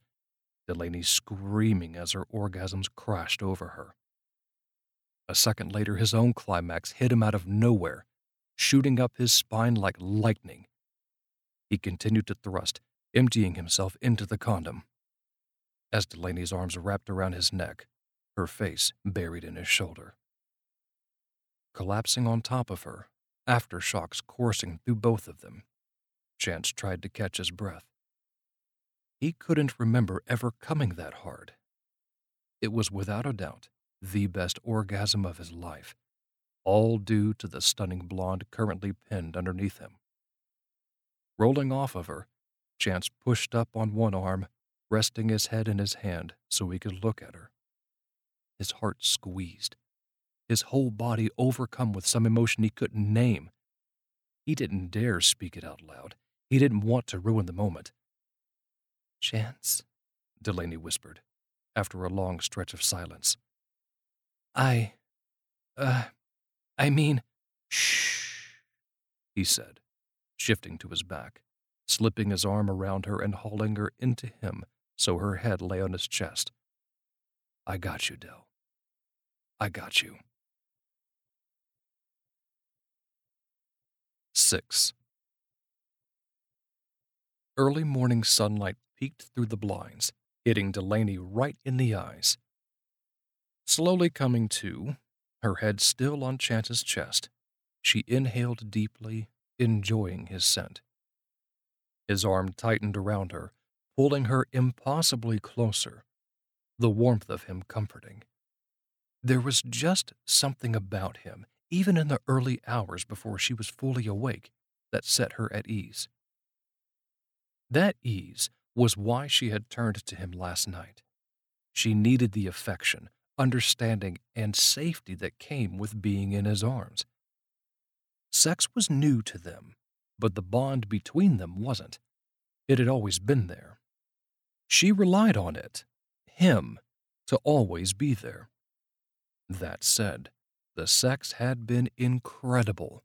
Delaney screaming as her orgasms crashed over her. A second later, his own climax hit him out of nowhere, shooting up his spine like lightning. He continued to thrust, emptying himself into the condom. As Delaney's arms wrapped around his neck, her face buried in his shoulder. Collapsing on top of her, aftershocks coursing through both of them, Chance tried to catch his breath. He couldn't remember ever coming that hard. It was without a doubt the best orgasm of his life, all due to the stunning blonde currently pinned underneath him. Rolling off of her, Chance pushed up on one arm, resting his head in his hand so he could look at her. His heart squeezed, his whole body overcome with some emotion he couldn't name. He didn't dare speak it out loud. He didn't want to ruin the moment. Chance, Delaney whispered, after a long stretch of silence. I. Uh. I mean. Shh, he said, shifting to his back, slipping his arm around her and hauling her into him so her head lay on his chest. I got you, Dell. I got you. 6. Early morning sunlight peeked through the blinds, hitting Delaney right in the eyes. Slowly coming to, her head still on Chance's chest, she inhaled deeply, enjoying his scent. His arm tightened around her, pulling her impossibly closer, the warmth of him comforting. There was just something about him, even in the early hours before she was fully awake, that set her at ease. That ease was why she had turned to him last night. She needed the affection, understanding, and safety that came with being in his arms. Sex was new to them, but the bond between them wasn't. It had always been there. She relied on it, him, to always be there. That said, the sex had been incredible.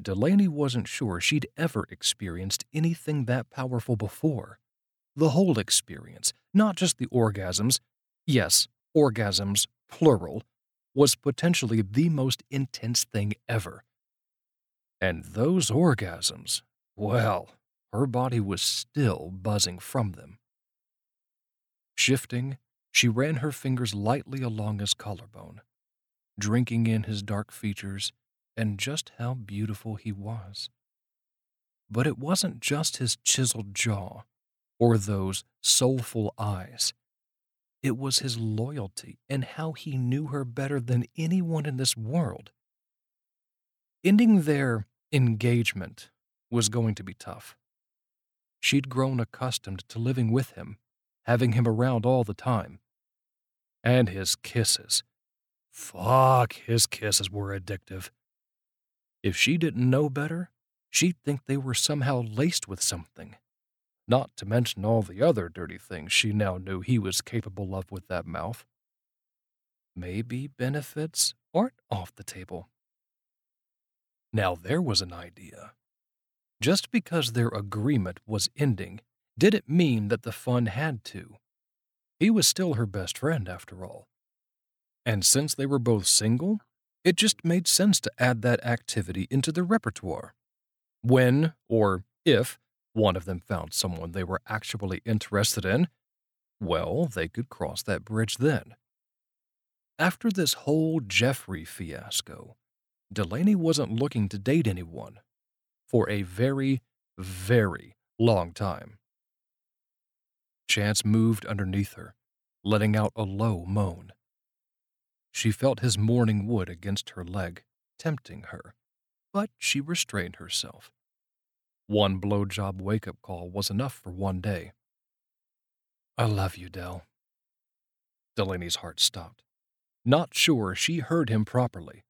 Delaney wasn't sure she'd ever experienced anything that powerful before. The whole experience, not just the orgasms, yes, orgasms, plural, was potentially the most intense thing ever. And those orgasms, well, her body was still buzzing from them. Shifting, she ran her fingers lightly along his collarbone, drinking in his dark features and just how beautiful he was. But it wasn't just his chiseled jaw or those soulful eyes. It was his loyalty and how he knew her better than anyone in this world. Ending their engagement was going to be tough. She'd grown accustomed to living with him, having him around all the time. And his kisses. Fuck, his kisses were addictive. If she didn't know better, she'd think they were somehow laced with something. Not to mention all the other dirty things she now knew he was capable of with that mouth. Maybe benefits aren't off the table. Now there was an idea. Just because their agreement was ending didn't mean that the fun had to. He was still her best friend, after all. And since they were both single, it just made sense to add that activity into the repertoire. When, or if, one of them found someone they were actually interested in, well, they could cross that bridge then. After this whole Jeffrey fiasco, Delaney wasn't looking to date anyone for a very, very long time. Chance moved underneath her, letting out a low moan. She felt his morning wood against her leg, tempting her, but she restrained herself. One blowjob wake up call was enough for one day. I love you, Dell. Delaney's heart stopped, not sure she heard him properly.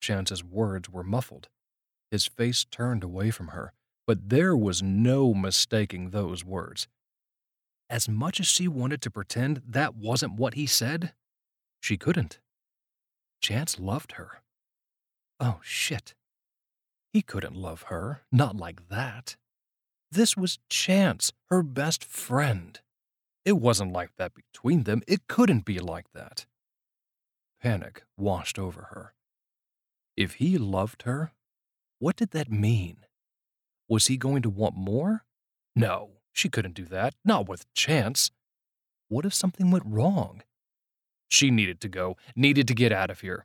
Chance's words were muffled. His face turned away from her, but there was no mistaking those words. As much as she wanted to pretend that wasn't what he said, she couldn't. Chance loved her. Oh, shit. He couldn't love her, not like that. This was Chance, her best friend. It wasn't like that between them. It couldn't be like that. Panic washed over her. If he loved her, what did that mean? Was he going to want more? No, she couldn't do that, not with Chance. What if something went wrong? She needed to go, needed to get out of here.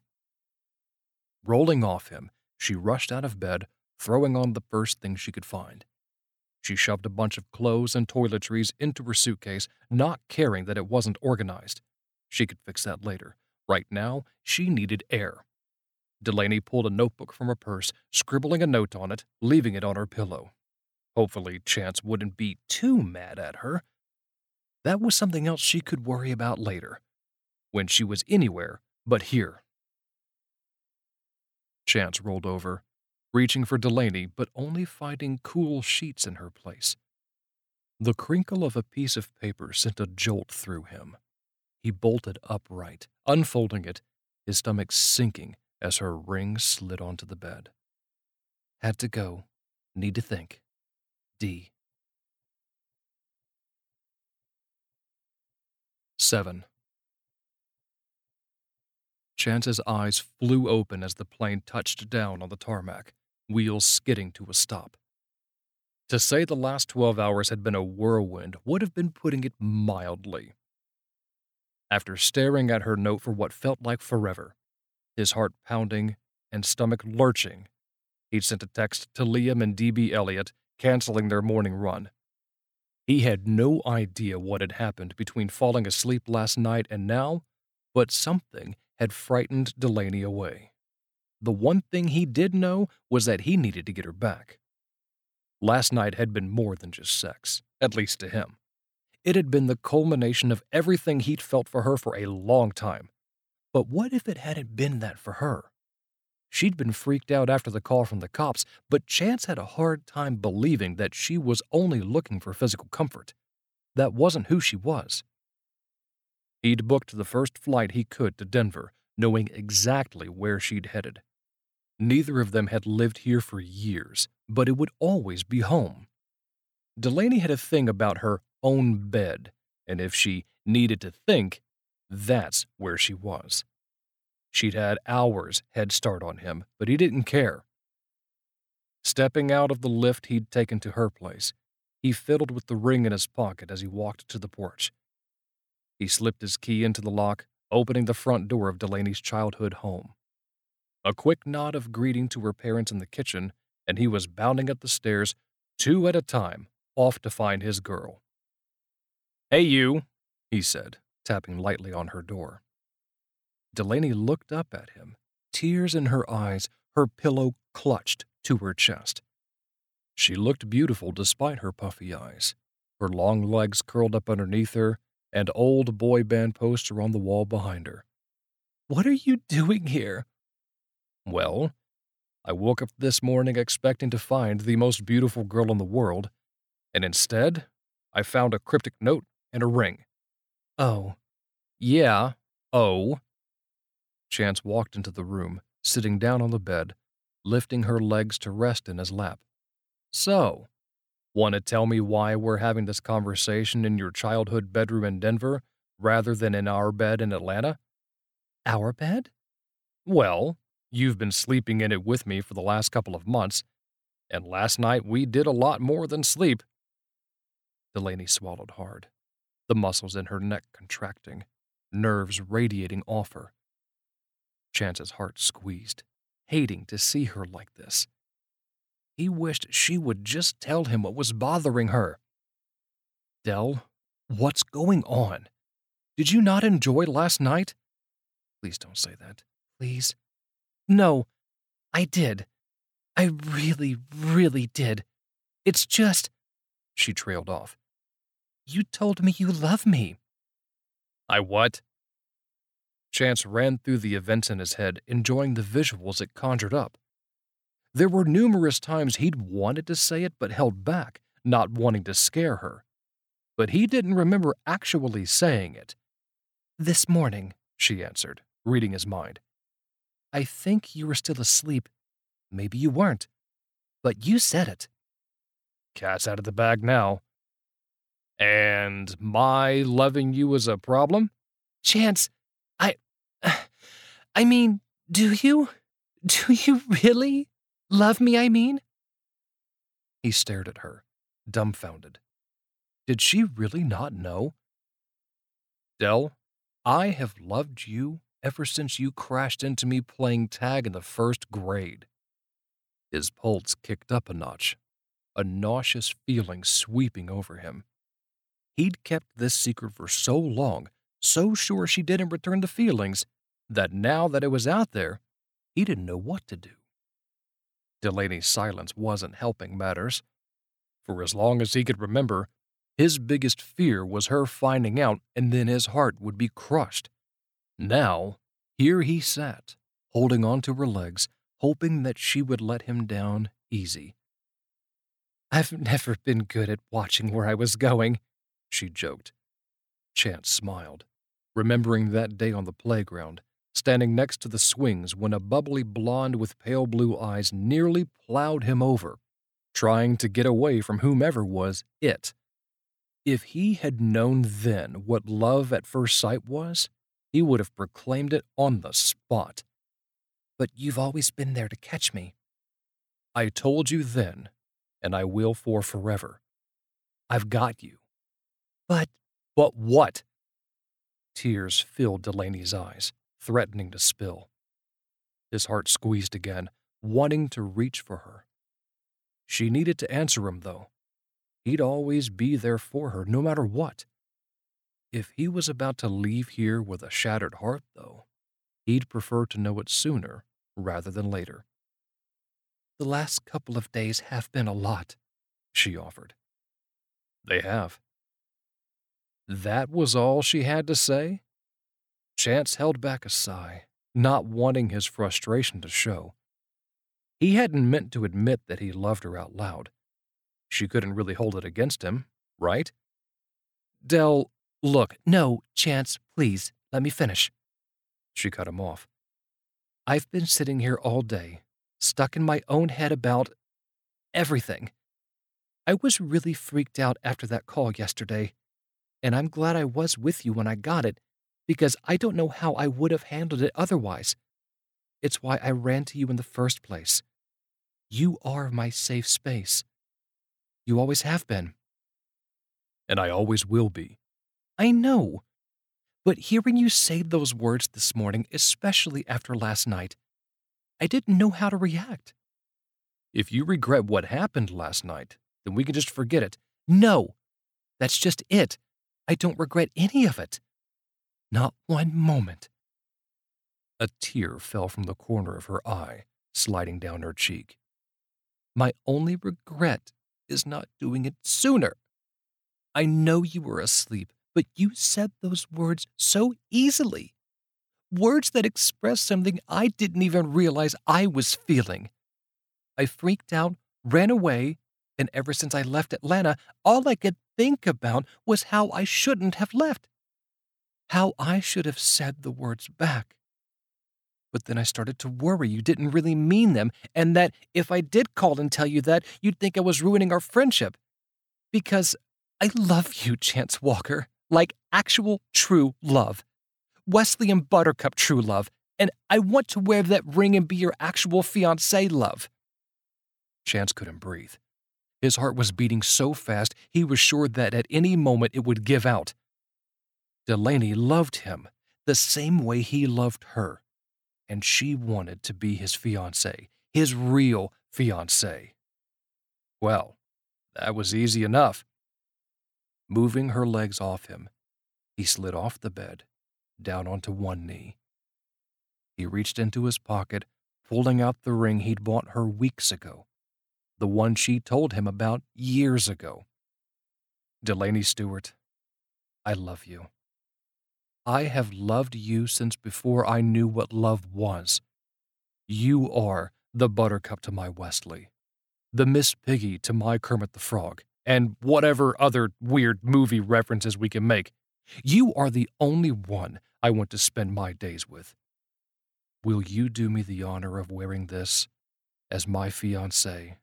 Rolling off him, she rushed out of bed, throwing on the first thing she could find. She shoved a bunch of clothes and toiletries into her suitcase, not caring that it wasn't organized. She could fix that later. Right now, she needed air. Delaney pulled a notebook from her purse, scribbling a note on it, leaving it on her pillow. Hopefully, Chance wouldn't be too mad at her. That was something else she could worry about later, when she was anywhere but here. Chance rolled over, reaching for Delaney, but only finding cool sheets in her place. The crinkle of a piece of paper sent a jolt through him. He bolted upright, unfolding it, his stomach sinking as her ring slid onto the bed. Had to go. Need to think. D. 7. Chance's eyes flew open as the plane touched down on the tarmac, wheels skidding to a stop. To say the last 12 hours had been a whirlwind would have been putting it mildly. After staring at her note for what felt like forever, his heart pounding and stomach lurching, he'd sent a text to Liam and D.B. Elliott canceling their morning run. He had no idea what had happened between falling asleep last night and now, but something had frightened Delaney away. The one thing he did know was that he needed to get her back. Last night had been more than just sex, at least to him. It had been the culmination of everything he'd felt for her for a long time. But what if it hadn't been that for her? She'd been freaked out after the call from the cops, but Chance had a hard time believing that she was only looking for physical comfort. That wasn't who she was. He'd booked the first flight he could to Denver, knowing exactly where she'd headed. Neither of them had lived here for years, but it would always be home. Delaney had a thing about her own bed, and if she needed to think, that's where she was. She'd had hours head start on him, but he didn't care. Stepping out of the lift he'd taken to her place, he fiddled with the ring in his pocket as he walked to the porch. He slipped his key into the lock, opening the front door of Delaney's childhood home. A quick nod of greeting to her parents in the kitchen, and he was bounding up the stairs, two at a time, off to find his girl. Hey, you, he said, tapping lightly on her door. Delaney looked up at him, tears in her eyes, her pillow clutched to her chest. She looked beautiful despite her puffy eyes, her long legs curled up underneath her, and old boy band poster on the wall behind her. What are you doing here? Well, I woke up this morning expecting to find the most beautiful girl in the world, and instead, I found a cryptic note and a ring. Oh. Yeah, oh. Chance walked into the room, sitting down on the bed, lifting her legs to rest in his lap. So, Want to tell me why we're having this conversation in your childhood bedroom in Denver rather than in our bed in Atlanta? Our bed? Well, you've been sleeping in it with me for the last couple of months, and last night we did a lot more than sleep. Delaney swallowed hard, the muscles in her neck contracting, nerves radiating off her. Chance's heart squeezed, hating to see her like this. He wished she would just tell him what was bothering her. Dell, what's going on? Did you not enjoy last night? Please don't say that. Please. No, I did. I really, really did. It's just. She trailed off. You told me you love me. I what? Chance ran through the events in his head, enjoying the visuals it conjured up. There were numerous times he'd wanted to say it but held back, not wanting to scare her. But he didn't remember actually saying it. This morning, she answered, reading his mind. I think you were still asleep. Maybe you weren't. But you said it. Cat's out of the bag now. And my loving you is a problem? Chance, I. I mean, do you? Do you really? Love me, I mean? He stared at her, dumbfounded. Did she really not know? Dell, I have loved you ever since you crashed into me playing tag in the first grade. His pulse kicked up a notch, a nauseous feeling sweeping over him. He'd kept this secret for so long, so sure she didn't return the feelings, that now that it was out there, he didn't know what to do. Delaney's silence wasn't helping matters. For as long as he could remember, his biggest fear was her finding out and then his heart would be crushed. Now, here he sat, holding on to her legs, hoping that she would let him down easy. I've never been good at watching where I was going, she joked. Chance smiled, remembering that day on the playground standing next to the swings when a bubbly blonde with pale blue eyes nearly plowed him over, trying to get away from whomever was it. If he had known then what love at first sight was, he would have proclaimed it on the spot. But you've always been there to catch me. I told you then, and I will for forever. I've got you. But. But what? Tears filled Delaney's eyes threatening to spill. His heart squeezed again, wanting to reach for her. She needed to answer him, though. He'd always be there for her, no matter what. If he was about to leave here with a shattered heart, though, he'd prefer to know it sooner rather than later. The last couple of days have been a lot, she offered. They have. That was all she had to say? Chance held back a sigh, not wanting his frustration to show. He hadn't meant to admit that he loved her out loud. She couldn't really hold it against him, right? Dell, look, no, Chance, please, let me finish. She cut him off. I've been sitting here all day, stuck in my own head about everything. I was really freaked out after that call yesterday, and I'm glad I was with you when I got it because I don't know how I would have handled it otherwise. It's why I ran to you in the first place. You are my safe space. You always have been. And I always will be. I know. But hearing you say those words this morning, especially after last night, I didn't know how to react. If you regret what happened last night, then we can just forget it. No, that's just it. I don't regret any of it. Not one moment. A tear fell from the corner of her eye, sliding down her cheek. My only regret is not doing it sooner. I know you were asleep, but you said those words so easily. Words that expressed something I didn't even realize I was feeling. I freaked out, ran away, and ever since I left Atlanta, all I could think about was how I shouldn't have left how I should have said the words back. But then I started to worry you didn't really mean them, and that if I did call and tell you that, you'd think I was ruining our friendship. Because I love you, Chance Walker, like actual true love. Wesley and Buttercup true love, and I want to wear that ring and be your actual fiance love. Chance couldn't breathe. His heart was beating so fast he was sure that at any moment it would give out. Delaney loved him the same way he loved her, and she wanted to be his fiancée, his real fiancée. Well, that was easy enough. Moving her legs off him, he slid off the bed, down onto one knee. He reached into his pocket, pulling out the ring he'd bought her weeks ago. the one she told him about years ago. Delaney Stewart, I love you. I have loved you since before I knew what love was. You are the Buttercup to my Wesley, the Miss Piggy to my Kermit the Frog, and whatever other weird movie references we can make. You are the only one I want to spend my days with. Will you do me the honor of wearing this as my fiancée,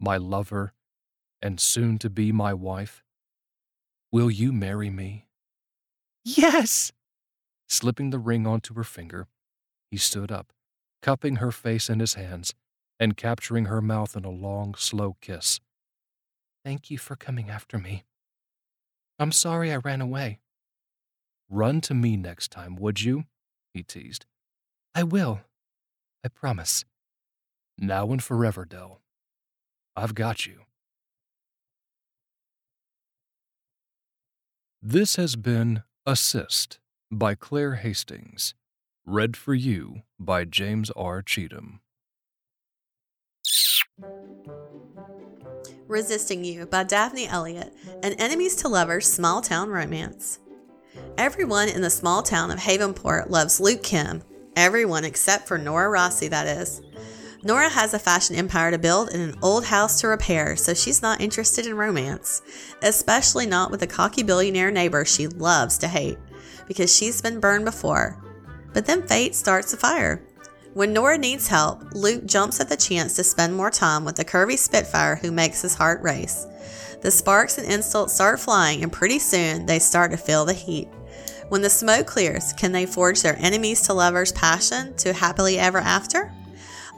my lover, and soon to be my wife? Will you marry me? Yes! Slipping the ring onto her finger, he stood up, cupping her face in his hands and capturing her mouth in a long, slow kiss. Thank you for coming after me. I'm sorry I ran away. Run to me next time, would you? he teased. I will. I promise. Now and forever, Dell. I've got you. This has been Assist by Claire Hastings, read for you by James R. Cheatham. Resisting You by Daphne Elliott, an enemies to lovers small town romance. Everyone in the small town of Havenport loves Luke Kim. Everyone except for Nora Rossi, that is. Nora has a fashion empire to build and an old house to repair, so she's not interested in romance, especially not with a cocky billionaire neighbor she loves to hate, because she's been burned before. But then fate starts a fire. When Nora needs help, Luke jumps at the chance to spend more time with the curvy Spitfire who makes his heart race. The sparks and insults start flying, and pretty soon they start to feel the heat. When the smoke clears, can they forge their enemies to lovers' passion to happily ever after?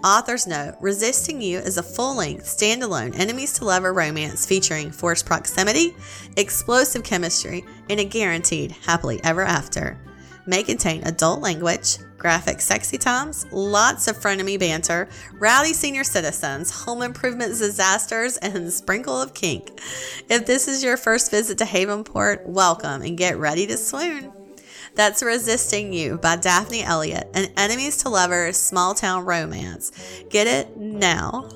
Author's note Resisting You is a full length, standalone enemies to lover romance featuring forced proximity, explosive chemistry, and a guaranteed happily ever after. May contain adult language, graphic sexy times, lots of frenemy banter, rowdy senior citizens, home improvement disasters, and sprinkle of kink. If this is your first visit to Havenport, welcome and get ready to swoon. That's Resisting You by Daphne Elliott, an enemies to lovers small town romance. Get it now.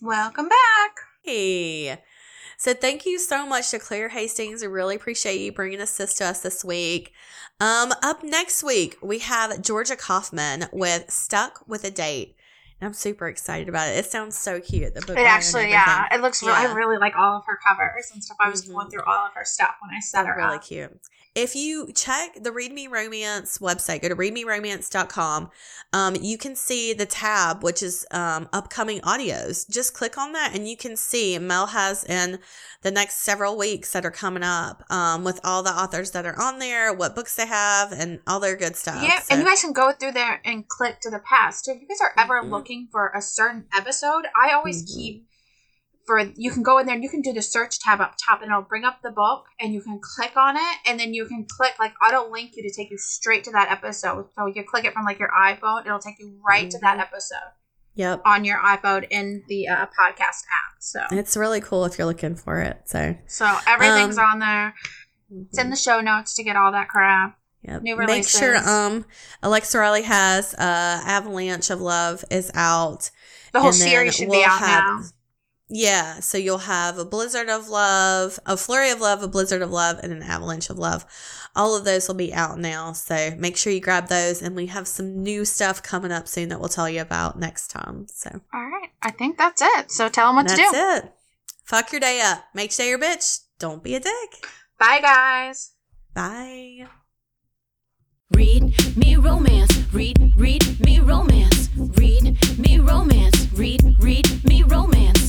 Welcome back. Hey. So thank you so much to Claire Hastings. I really appreciate you bringing this to us this week. Um, up next week we have Georgia Kaufman with "Stuck with a Date." And I'm super excited about it. It sounds so cute. The book It actually, yeah, it looks. Really, Yeah. I really like all of her covers and stuff. I was Mhm. going through all of her stuff when I set her really up. cute. If you check the Read Me Romance website, go to readmeromance.com. Um, you can see the tab, which is um, upcoming audios. Just click on that and you can see Mel has in the next several weeks that are coming up um, with all the authors that are on there, what books they have, and all their good stuff. Yeah, So- and you guys can go through there and click to the past. So if you guys are ever Mhm. looking for a certain episode, I always Mhm. keep for you can go in there and you can do the search tab up top and it'll bring up the book and you can click on it and then you can click like auto link you to take you straight to that episode. So you click it from like your iPhone, it'll take you right to that Mhm. episode Yep. on your iPhone in the uh, podcast app. So It's really cool if you're looking for it. So so everything's Um, on there. It's in the show notes to get all that crap. Yep. New Make sure um Alexa Riley has uh Avalanche of Love is out. The whole series should we'll be out have- now. Yeah, so you'll have a blizzard of love, a flurry of love, a blizzard of love, and an avalanche of love. All of those will be out now, so make sure you grab those. And we have some new stuff coming up soon that we'll tell you about next time. So All right, I think that's it. So tell them what that's to do. it. Fuck your day up. Make sure your bitch. Don't be a dick. Bye, guys. Bye. Read me romance. Read, read me romance. Read me romance. Read, read me romance.